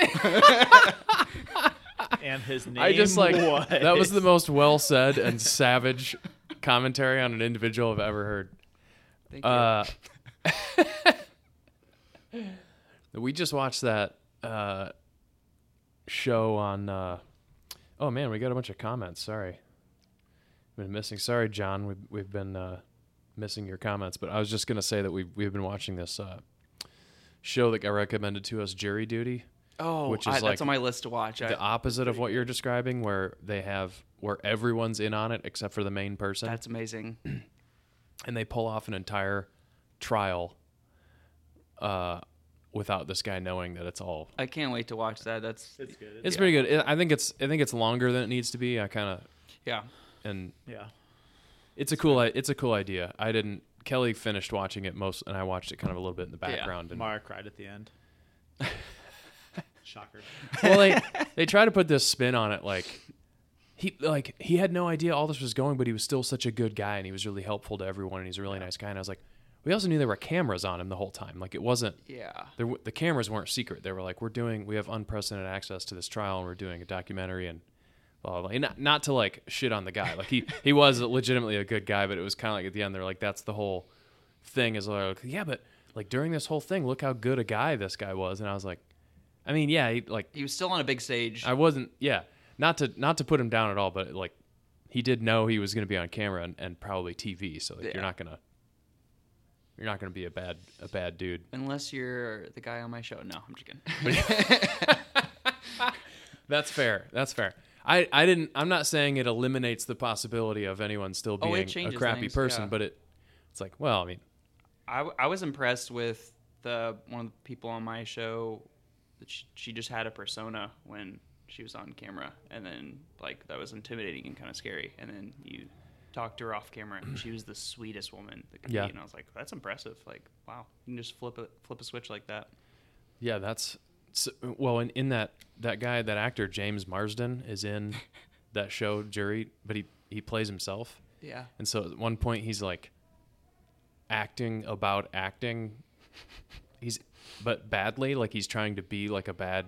and his name. I just like was... that was the most well said and savage commentary on an individual I've ever heard. Thank you. Uh, we just watched that uh, show on. Oh man, we got a bunch of comments. Sorry, We've been missing. Sorry, John. We've we've been uh, missing your comments, but I was just gonna say that we've we've been watching this uh, show that got recommended to us, Jury Duty. oh, which I- is like that's on my list to watch. I, The opposite of what you're describing, where they have where everyone's in on it except for the main person, that's amazing. and they pull off an entire trial uh, without this guy knowing that it's all. I can't wait to watch that. That's It's good. It's Yeah. pretty good. I- I think it's I think it's longer than it needs to be. I kind of yeah. and yeah. it's a cool it's a cool idea. I didn't. Kelly finished watching it most, and I watched it kind of a little bit in the Yeah. background. And Mara cried at the end. Shocker. well, they they try to put this spin on it, like he like he had no idea all this was going, but he was still such a good guy, and he was really helpful to everyone, and he's a really nice guy. And I was like, we also knew there were cameras on him the whole time. Like it wasn't Yeah. there, w- the cameras weren't secret. They were like, we're doing, we have unprecedented access to this trial, and we're doing a documentary, and blah blah. blah. Not, not to like shit on the guy. Like he he was legitimately a good guy, but it was kind of like at the end they're like, that's the whole thing. Is like, yeah, but like during this whole thing, look how good a guy this guy was. And I was like, I mean, yeah, he, like He was still on a big stage. I wasn't, yeah, not to not to put him down at all, but like he did know he was going to be on camera and, and probably TV, so like, Yeah. you're not gonna you're not gonna be a bad a bad dude. Unless you're the guy on my show. No, I'm just kidding. That's fair. That's fair. I, I didn't. I'm not saying it eliminates the possibility of anyone still Oh, it being a changes crappy things, person, yeah. but it it's like, well, I mean, I, w- I was impressed with the one of the people on my show. That she, she just had a persona when she was on camera, and then like that was intimidating and kind of scary. And then you talked to her off camera, and she was the sweetest woman that could Yeah. be. And I was like, that's impressive. Like, wow, you can just flip a flip a switch like that. Yeah, that's so, well in, in that that guy that actor James Marsden is in that show Jury, but he he plays himself, Yeah. and so at one point he's like acting about acting. He's but badly, like he's trying to be like a bad,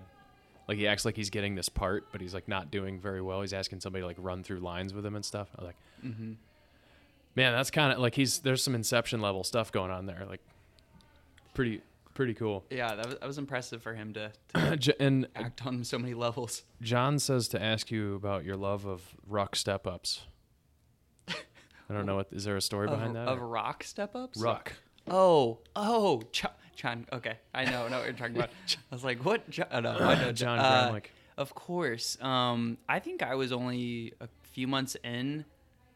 like he acts like he's getting this part, but he's like not doing very well. He's asking somebody to like run through lines with him and stuff. I was like, Mm-hmm. man, that's kind of like he's there's some Inception level stuff going on there, like pretty pretty cool. Yeah, that was, that was impressive for him to, to and act on so many levels. John says to ask you about your love of rock step ups. I don't know what is there a story behind of, that? Of or- rock step ups? Rock. Oh, oh, Ch- John. Okay, I know, know what you're talking about. I was like, what? John, oh, no, I know John uh, Gramlich. Of course. Um, I think I was only a few months in,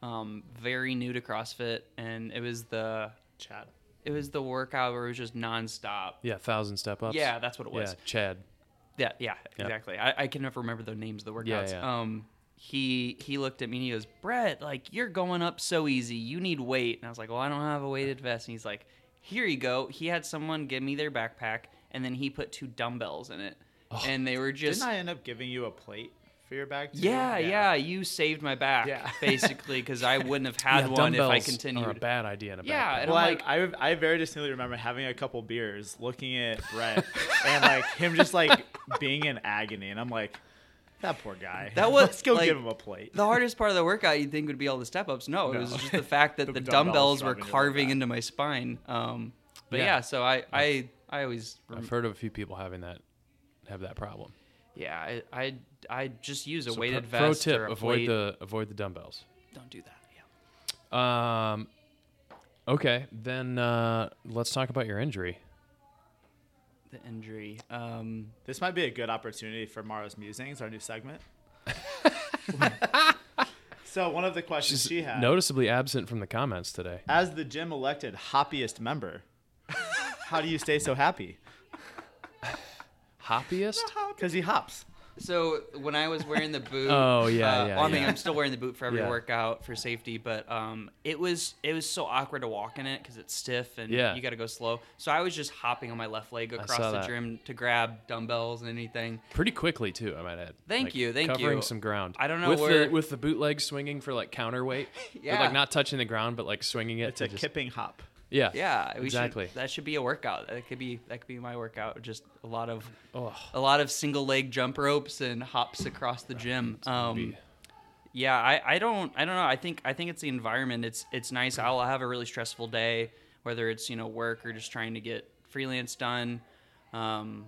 um, very new to CrossFit, and it was the Chad. it was the workout where it was just nonstop. Yeah, thousand step ups. Yeah, that's what it was. Yeah, Chad. Yeah, yeah, Yep. exactly. I, I can never remember the names of the Yeah, workouts. yeah. Um, he he looked at me and he goes, Brett, like you're going up so easy. You need weight. And I was like, Well, I don't have a weighted vest. And he's like, Here you go. He had someone give me their backpack, and then he put two dumbbells in it, Oh. and they were just. Didn't I end up giving you a plate for your bag? Too? yeah, yeah, you saved my back, Yeah. basically, because I wouldn't have had yeah, one if I continued. Are a bad idea in a Yeah, backpack. and Well, I'm like- I, I very distinctly remember having a couple beers, looking at Brett, and like him just like being in agony, and I'm like, that poor guy. That was, Let's go like, give him a plate. The hardest part of the workout you'd think would be all the step ups. No, it was just the fact that The the, dumbbells dumbbells, were carving that. into my spine. Um, but Yeah. yeah, so I, I, I always, I've heard of a few people having that have that problem. yeah, I, I, I just use a So weighted pro, pro vest tip: or a avoid plate. the avoid the dumbbells. Don't do that. Yeah. Um, okay, then uh, let's talk about your injury. The injury. Um, This might be a good opportunity for Mara's musings, our new segment. so one of the questions she had, Noticeably absent from the comments today. as the gym elected hoppiest member, how do you stay so happy? Hoppiest? Because he hops. So when I was wearing the boot, Oh, yeah, uh, yeah, well, I mean I'm still wearing the boot for every Yeah. workout for safety, but um, it was it was so awkward to walk in it because it's stiff and Yeah. you got to go slow. So I was just hopping on my left leg across the that. gym to grab dumbbells and anything. Pretty quickly too, I might add. Thank Like, you, thank covering you. some ground. I don't know with where- the with the bootleg swinging for like counterweight. With, Yeah. like not touching the ground, but like swinging it. It's to a just- kipping hop. Yeah. Yeah, Exactly. Should, that should be a workout. That could be that could be my workout. Just a lot of Oh, a lot of single leg jump ropes and hops across the gym. Um, yeah, I, I don't I don't know. I think I think it's the environment. It's it's nice. I'll have a really stressful day, whether it's you know work or just trying to get freelance done. Um,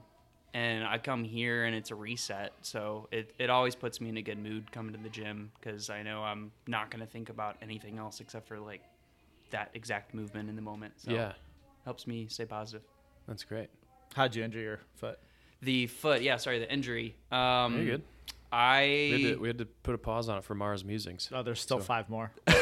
and I come here and it's a reset. So it, it always puts me in a good mood coming to the gym because I know I'm not going to think about anything else except for like that exact movement in the moment. So yeah. helps me stay positive. That's great. How'd you injure your foot? The foot, yeah, sorry, the injury. Um, You're good. I We had, to, we had to put a pause on it for Mars musings. Oh, there's still So- five more. what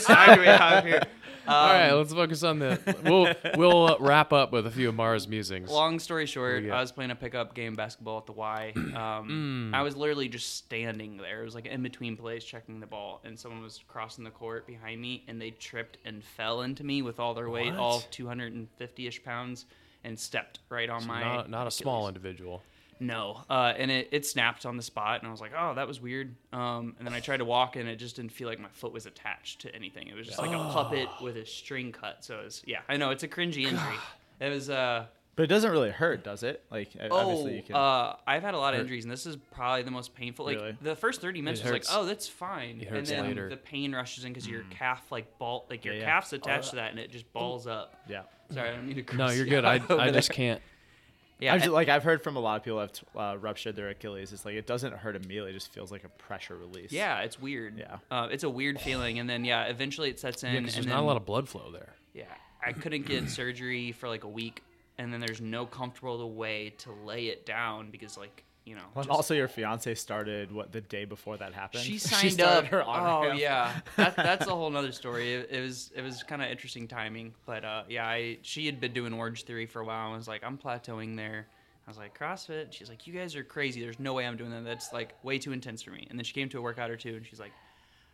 side do we have here? All Um, right, let's focus on the. We'll we'll uh, wrap up with a few of Mara's musings. Long story short? I was playing a pickup game basketball at the Y. Mm. Um, I was literally just standing there. It was like in between plays, checking the ball, and someone was crossing the court behind me, and they tripped and fell into me with all their weight, all 250-ish pounds, and stepped right on my. not, not a small Achilles. individual. No, uh, and it, it snapped on the spot, and I was like, "Oh, that was weird." Um, and then I tried to walk, and it just didn't feel like my foot was attached to anything. It was just like a puppet with a string cut. So it was, yeah, I know it's a cringy injury. It was, uh, But it doesn't really hurt, does it? Like oh, obviously you can. uh, I've had a lot of injuries, and this is probably the most painful. Like Really? the first thirty minutes It was like, "Oh, that's fine," It and then later. the pain rushes in because your calf like ball, like your Yeah, yeah. calf's attached to that, and it just balls up. yeah. Sorry, I don't mean to. No, you're good. I, I just can't. Yeah, I've, like I've heard from a lot of people who have uh, ruptured their Achilles. It's like it doesn't hurt immediately; it just feels like a pressure release. Yeah, it's weird. Yeah. uh, it's a weird feeling, and then yeah, eventually it sets in. Yeah, 'cause and there's not a then- lot of blood flow there. Yeah, I couldn't get surgery for like a week, and then there's no comfortable way to lay it down because like you know. Well, just- also, your fiance started what the day before that happened. she signed started up. her oh ramp. yeah, that, that's a whole nother story. It, it was it was kind of interesting timing, but uh, yeah, I she had been doing Orange Theory for a while. and was like, I'm plateauing there. I was like, CrossFit. She's like, you guys are crazy. There's no way I'm doing that. That's like way too intense for me. And then she came to a workout or two, and she's like,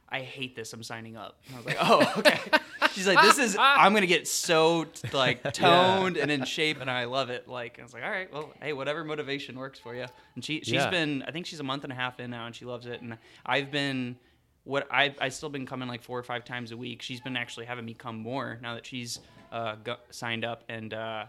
I hate this. I'm signing up. And I was like, oh, okay. She's like, this is, I'm going to get so like toned and in shape and I love it. Like, I was like, all right, well, hey, whatever motivation works for you. And she, she's Yeah. been, I think she's a month and a half in now and she loves it. And I've been, what I, I still been coming like four or five times a week. She's been actually having me come more now that she's uh, go, signed up. And uh,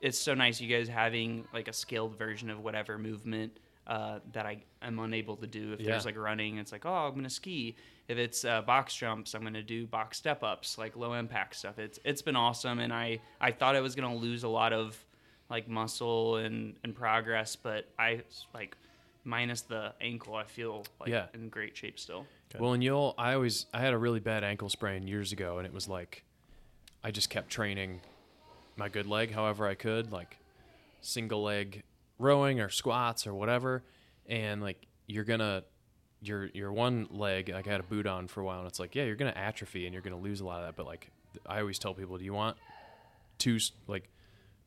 it's so nice you guys having like a scaled version of whatever movement uh, that I am unable to do. If Yeah. there's like running, it's like, oh, I'm gonna ski. If it's uh, box jumps, I'm gonna do box step ups, like low impact stuff. It's it's been awesome, and I I thought I was gonna lose a lot of like muscle and and progress, but I like minus the ankle, I feel like Yeah. in great shape still. Well, and you'll, I always, I had a really bad ankle sprain years ago, and it was like, I just kept training my good leg however I could, like single leg rowing or squats or whatever. And like, you're gonna, your, your one leg, like I had a boot on for a while, and it's like, yeah, you're gonna atrophy and you're gonna lose a lot of that. But like, I always tell people, do you want two, like,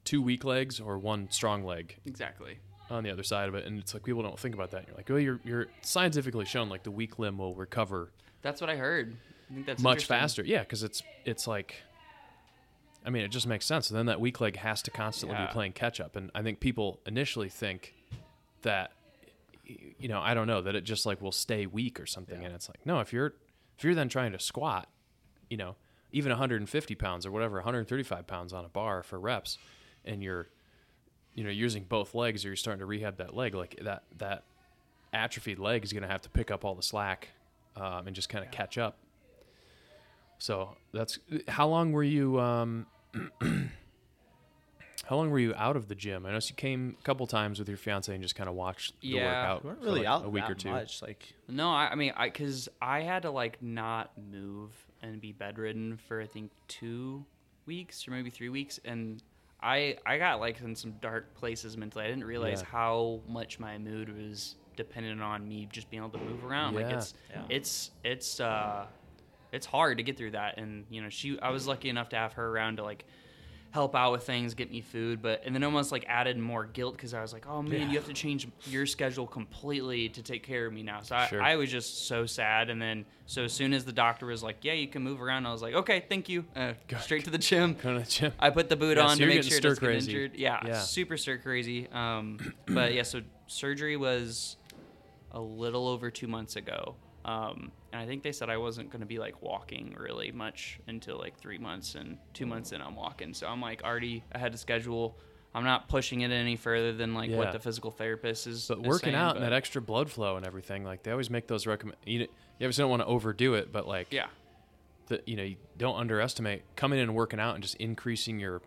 two weak legs or one strong leg? Exactly. on the other side of it, and it's like people don't think about that. You're like, well, you're you're scientifically shown like the weak limb will recover That's what I heard. I think that's much faster. Yeah, because it's it's like, I mean, it just makes sense. And then that weak leg has to constantly Yeah. be playing catch up, and I think people initially think that, you know, I don't know that it just like will stay weak or something, and it's like, no, if you're if you're then trying to squat, you know, even 150 pounds or whatever, 135 pounds on a bar for reps, and you're you know using both legs or you're starting to rehab that leg like that that atrophied leg is going to have to pick up all the slack um, and just kind of catch up so that's how long were you um, how long were you out of the gym i noticed you came a couple times with your fiance and just kind of watched the Yeah. workout We weren't for, really like, out a week that or two much. Like No, I, I mean, I because I had to like not move and be bedridden for I think two weeks or maybe three weeks, and I I got like in some dark places mentally. I didn't realize Yeah. how much my mood was dependent on me just being able to move around. Like it's Yeah. it's it's uh it's hard to get through that, and you know she I was lucky enough to have her around to like help out with things, get me food, but and then almost like added more guilt because I was like, oh man, you have to change your schedule completely to take care of me now. So I, Sure. I was just so sad. And then so as soon as the doctor was like, yeah, you can move around, I was like, okay, thank you. Uh, straight to the gym. Go to the gym I put the boot Yeah, so on to make sure it doesn't get injured. Yeah, Yeah. super stir crazy. Um, but yeah, so surgery was a little over two months ago. Um, and I think they said I wasn't going to be like walking really much until like three months, and two months in I'm walking. So I'm like already ahead of schedule. I'm not pushing it any further than like Yeah. what the physical therapist is. but is working saying, out and that extra blood flow and everything like they always make those recommend you, you obviously don't want to overdo it but like yeah, that you know you don't underestimate coming in and working out and just increasing your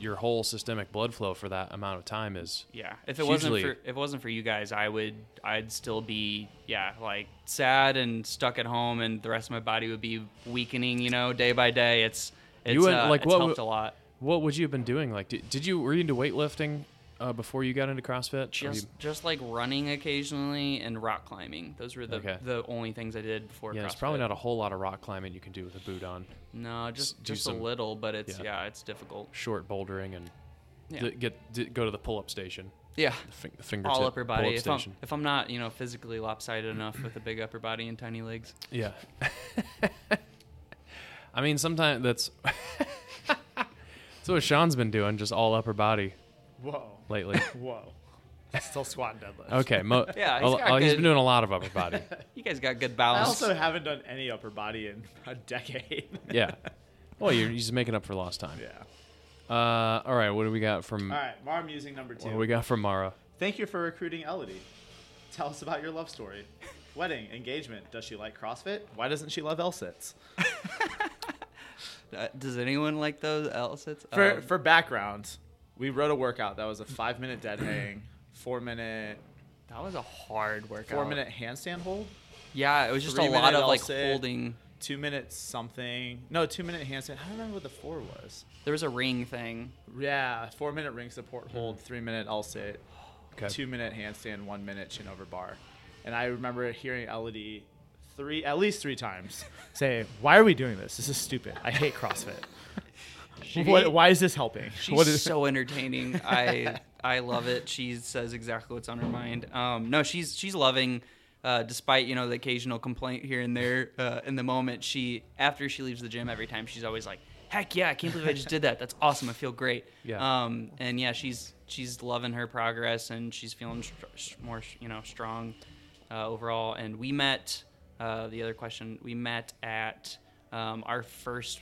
your whole systemic blood flow for that amount of time is Yeah, if it wasn't for if it wasn't for you guys, I would I'd still be yeah like sad and stuck at home, and the rest of my body would be weakening. You know, day by day. It's it's You would- uh, like, it's what helped would- a lot. what would you have been doing like did, did you were you into weightlifting uh, before you got into CrossFit? Just you- just like running occasionally and rock climbing. Those were the Okay. the only things I did before. yeah, there's CrossFit. probably not a whole lot of rock climbing you can do with a boot on. no just do just some- a little, but it's yeah. yeah, it's difficult. Short bouldering and Yeah, d- get d- go to the pull-up station, yeah. the, fin- the fingertip All upper body. If I'm, if I'm not, you know, physically lopsided enough with a big upper body and tiny legs. Yeah. I mean, sometimes that's that's what Sean's been doing, just all upper body whoa, lately. whoa. Still squat and deadlift. Okay, mo- Yeah, he's a- got oh, he's good- been doing a lot of upper body. You guys got good balance. I also haven't done any upper body in a decade. Yeah. Well, you're he's making up for lost time. yeah. Uh, all right. What do we got from? All right, Mara musing number two. What do we got from Mara? Thank you for recruiting Elodie. Tell us about your love story. Wedding, engagement. Does she like CrossFit? Why doesn't she love L-sits? Uh, does anyone like those L-sits? For Um, for background, we wrote a workout that was a five minute dead hang, four minute that was a hard workout. four minute handstand hold, Yeah, it was just a lot of like L-sit. holding. two minutes something. No, two minute handstand. I don't remember what the four was. There was a ring thing. Yeah, four minute ring support hold, mm-hmm. three minute L sit, Okay. two minute handstand, one minute chin over bar. And I remember hearing Elodie three, at least three times, say, "Why are we doing this? This is stupid. I hate CrossFit. She- what, why is this helping? She's what is so entertaining. I I love it. She says exactly what's on her mind. Um, no, she's she's loving. uh, despite you know the occasional complaint here and there uh, in the moment, she after she leaves the gym every time she's always like, "Heck yeah, I can't believe I just did that. That's awesome. I feel great." Yeah. Um, and yeah, she's she's loving her progress and she's feeling sh- more you know strong uh, overall. And we met. Uh, the other question we met at um, our first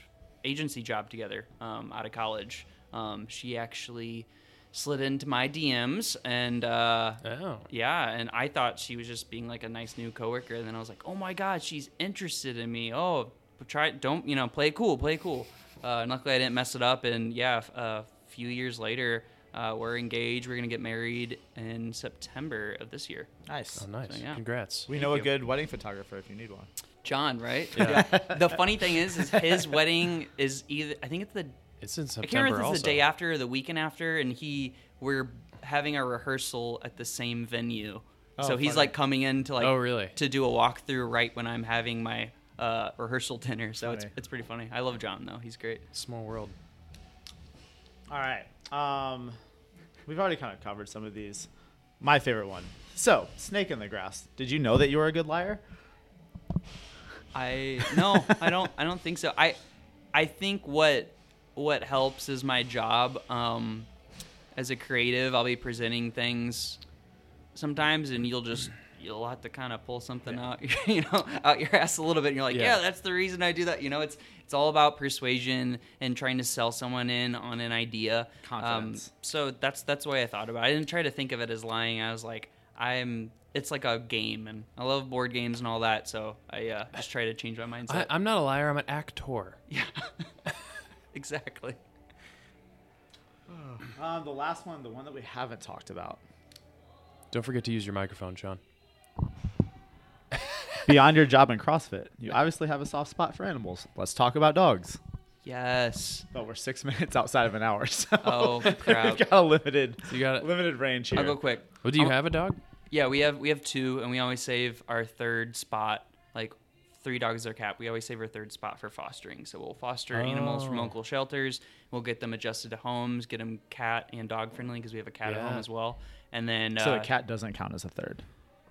agency job together um, out of college. Um, she actually slid into my DMs and uh, Oh. yeah, and I thought she was just being like a nice new coworker, and then I was like, oh my god, she's interested in me. Oh, try don't you know play cool, play cool. Uh, and luckily I didn't mess it up, and yeah, f- a few years later. Uh, we're engaged. We're gonna get married in September of this year. Nice. Oh, nice. So, yeah. Congrats. We Thank know a good wedding photographer if you need one. John, right? Yeah. the funny thing is, is his wedding is either I think it's the It's in I September can't remember if also. it's the day after or the weekend after, and he we're having a rehearsal at the same venue. Oh, so he's funny. like coming in to like Oh, really? to do a walkthrough right when I'm having my uh, rehearsal dinner. So it's it's pretty funny. I love John though; he's great. Small world. All right. Um, we've already kind of covered some of these. My favorite one. So, snake in the grass. Did you know that you were a good liar? I no, I don't. I don't think so. I I think what what helps is my job. Um, as a creative, I'll be presenting things sometimes, and you'll just you'll have to kind of pull something out, you know, out your ass a little bit. And you're like, Yeah. yeah. that's the reason I do that. You know, it's it's all about persuasion and trying to sell someone in on an idea. Confidence. Um, so that's that's the way I thought about it. I didn't try to think of it as lying. I was like, I'm. It's like a game, and I love board games and all that. So I uh, just try to change my mindset. I, I'm not a liar. I'm an actor. yeah, exactly. Um, the last one, the one that we haven't talked about. Don't forget to use your microphone, Sean. Beyond your job in CrossFit, you obviously have a soft spot for animals. Let's talk about dogs. Yes. But we're six minutes outside of an hour, so Oh, crap. we've got a limited, So you got it. limited range here. I'll go quick. Well, do you I'll- have a dog? Yeah, we have we have two, and we always save our third spot. Like three dogs or cat, we always save our third spot for fostering. So we'll foster animals from Oh. local shelters. We'll get them adjusted to homes, get them cat and dog friendly because we have a cat at home as well. And then So uh, a cat doesn't count as a third.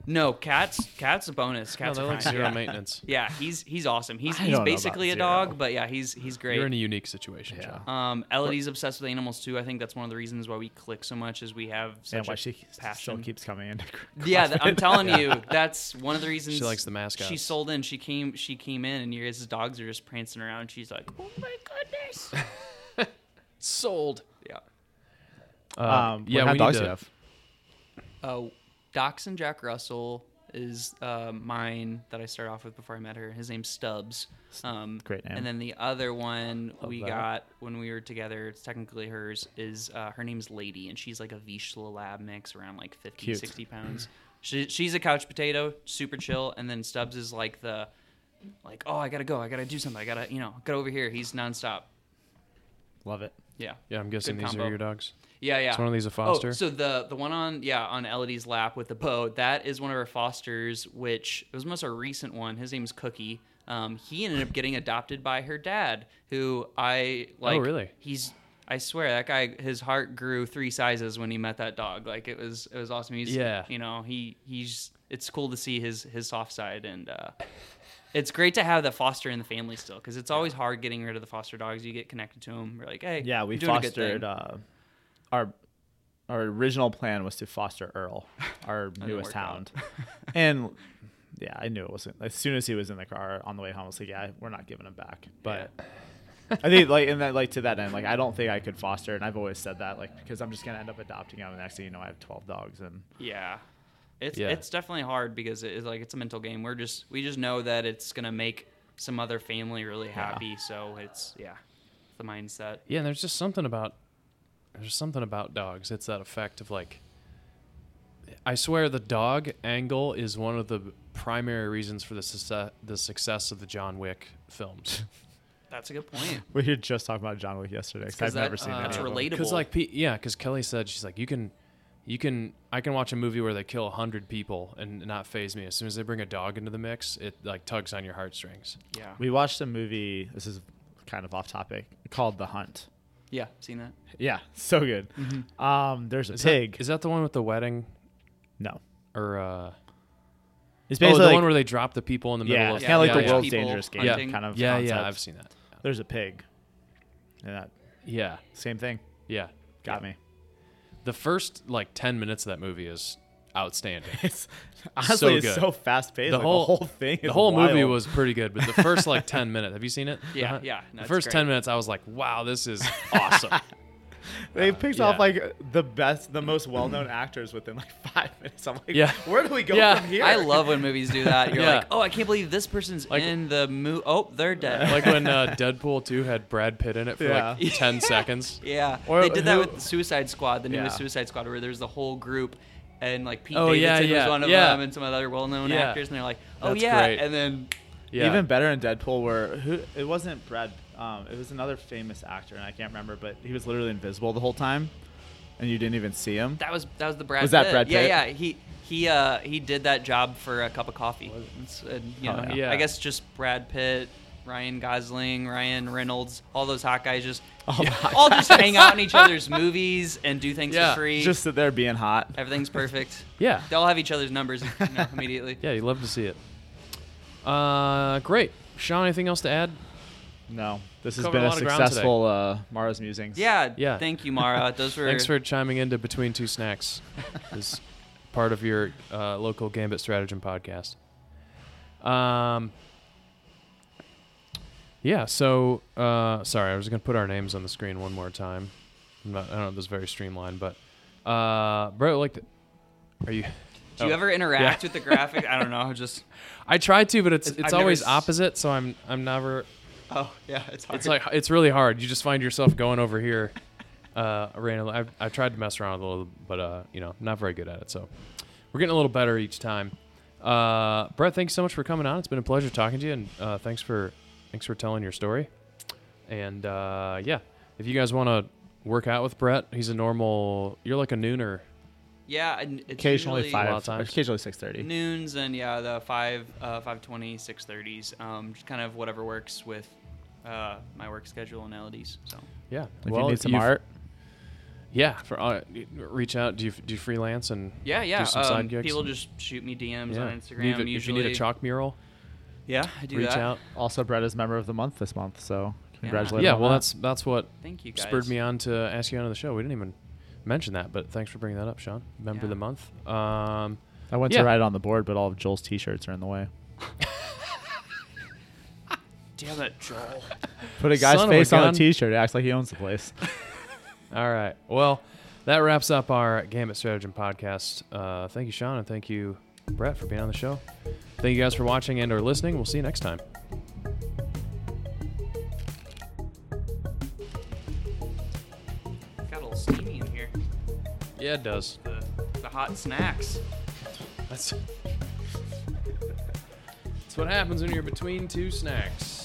No cats. Cats a bonus. No, Cats they're are like fine. zero yeah. maintenance. Yeah, he's he's awesome. He's I he's don't know basically a zero. dog, but yeah, he's he's great. You're in a unique situation, Yeah. Sean. Um, Elodie's obsessed with animals too. I think that's one of the reasons why we click so much. Is we have such And why a she passion. still keeps coming into Yeah, th- I'm CrossFit. telling you, that's one of the reasons She likes the mascots. She sold in. She came. She came in, and your guys' dogs are just prancing around. She's like, "Oh my goodness!" Sold. yeah. Um, yeah, what kind we of dogs need do to, you have? Uh, Dachshund Jack Russell is uh, mine that I started off with before I met her. His name's Stubbs. Um, Great name. And then the other one Love we that. got when we were together, it's technically hers, is uh, her name's Lady, and she's like a Vizsla Lab mix around like 50, Cute. 60 pounds. She, she's a couch potato, super chill, and then Stubbs is like the, like, oh, I gotta go, I gotta do something, I gotta, you know, get over here. He's nonstop. Love it. Yeah. yeah, I'm guessing Good these combo. are your dogs. Yeah, yeah. One of these a foster? Oh, so the the one on yeah on Elodie's lap with the bow that is one of our fosters, which it was most a recent one. His name's Cookie. Um, he ended up getting adopted by her dad, who I like. Oh, really? He's I swear that guy his heart grew three sizes when he met that dog. Like it was it was awesome. He's Yeah. you know he he's it's cool to see his his soft side and. uh it's great to have the foster in the family still because it's always hard getting rid of the foster dogs. You get connected to them. We're like, hey, Yeah, we you're doing a good thing. fostered. Uh, our our original plan was to foster Earl, our newest hound, and yeah, I knew it wasn't. As soon as he was in the car on the way home, I was like, yeah, we're not giving him back. But I think like in that like to that end, like I don't think I could foster, and I've always said that like because I'm just gonna end up adopting him, and next thing you know, I have 12 dogs, and Yeah. It's Yeah. it's definitely hard because it's like it's a mental game. We're just we just know that it's gonna make some other family really happy. So it's yeah, the mindset. Yeah, and there's just something about there's something about dogs. It's that effect of like I swear the dog angle is one of the primary reasons for the success the success of the John Wick films. That's a good point. we were just talking about John Wick yesterday. 'cause 'cause I've that- never seen uh, any that's of relatable. Because like yeah, because Kelly said she's like you can you can I can watch a movie where they kill hundred people and not phase me. As soon as they bring a dog into the mix, it like tugs on your heartstrings. Yeah. We watched a movie. This is kind of off topic called The Hunt. Yeah. Seen that? Yeah, so good. Um, there's a Is pig. That, is that the one with the wedding no, or uh It's Oh, basically the like, one where they drop the people in the middle yeah, of it's Yeah, kind of like yeah, the world's People dangerous game hunting. kind of yeah, concept. yeah, I've seen that. There's a pig. And that Yeah, same thing yeah. got me. The first like ten minutes of that movie is outstanding. It's honestly it's good. so fast paced. The like, whole- the whole thing. the is whole movie was pretty good, but the first like ten minutes, have you seen it? Yeah, Uh-huh. yeah, no, the first great. ten minutes, I was like, wow, this is awesome. They picked yeah. off like the best, the most well known actors within like five minutes. I'm like, Yeah. where do we go Yeah. from here? I love when movies do that. You're Yeah. like, oh, I can't believe this person's Like- in the movie. Oh, they're dead. like when uh, Deadpool two had Brad Pitt in it for Yeah. like ten seconds. yeah, Or they did that who- with Suicide Squad, the newest Yeah. Suicide Squad, where there's the whole group, and like Pete Oh, Davidson yeah, was one of yeah. them, and some other well-known Yeah. actors, and they're like, oh That's yeah, great. and then Yeah, Even better in Deadpool, where who it wasn't Brad, um, it was another famous actor, and I can't remember, but he was literally invisible the whole time, and you didn't even see him. that was that was the Brad. Was that Pitt. Brad Yeah, Pitt? yeah. yeah. He he uh he did that job for a cup of coffee. It's, uh, you Oh, know, yeah. Yeah. I guess just Brad Pitt. Ryan Gosling, Ryan Reynolds, all those hot guys just Oh my all just hang out in each other's movies and do things Yeah. for free. Just sit there being hot. Everything's perfect. yeah, They all have each other's numbers you know, immediately. yeah. You love to see it. Uh, great. Sean, anything else to add? No, this has Covered been a a lot of ground today. successful uh, Mara's musings. Yeah, Yeah. Thank you, Mara. Those were Thanks for chiming into between two snacks. is part of your uh, local Gambit Stratagem podcast. Um. Yeah. So, uh, sorry, I was gonna put our names on the screen one more time. I'm not, I don't know if this is very streamlined, but uh, bro, like, the, are you? Do you oh. ever interact with the graphic? I don't know. Just I try to, but it's It's- it's I've never always s- opposite. So I'm I'm never. Oh yeah, it's hard. It's like it's really hard. You just find yourself going over here. Uh, randomly. I've, I've tried to mess around a little, but uh, you know, not very good at it. So we're getting a little better each time. Uh, Brett, thanks so much for coming on. It's been a pleasure talking to you, and uh, thanks for thanks for telling your story. And uh, yeah, if you guys want to work out with Brett, he's a normal. You're like a nooner. Yeah, and it's occasionally usually five, lot of times. occasionally six thirty. noons and yeah, the five uh, five twenty six thirties. Um, just kind of whatever works with uh, my work schedule and Elodie's. So Yeah. If well, you need some art, Yeah. For uh, reach out. Do you do you freelance and yeah, yeah. do some side um, gigs? people just shoot me DMs yeah. on Instagram. Need a- if you need a chalk mural, yeah, I do reach that. out. also Brett is member of the month this month, so congratulations. Yeah. on Well, that. that's that's what Thank you guys. spurred me on to ask you onto the show. We didn't even mention that, but thanks for bringing that up, Sean. Member of the month. Um, I went yeah. to write it on the board, but all of Joel's T-shirts are in the way. Damn it, Joel. Put a guy's Son of a face on a T-shirt. It acts like he owns the place. all right. Well, that wraps up our Gambit Stratagem podcast. Uh, thank you, Sean, and thank you, Brett, for being on the show. Thank you guys for watching and or listening. We'll see you next time. Got a little steamy in here. Yeah, it does. The, the hot snacks. That's, that's what happens when you're between two snacks.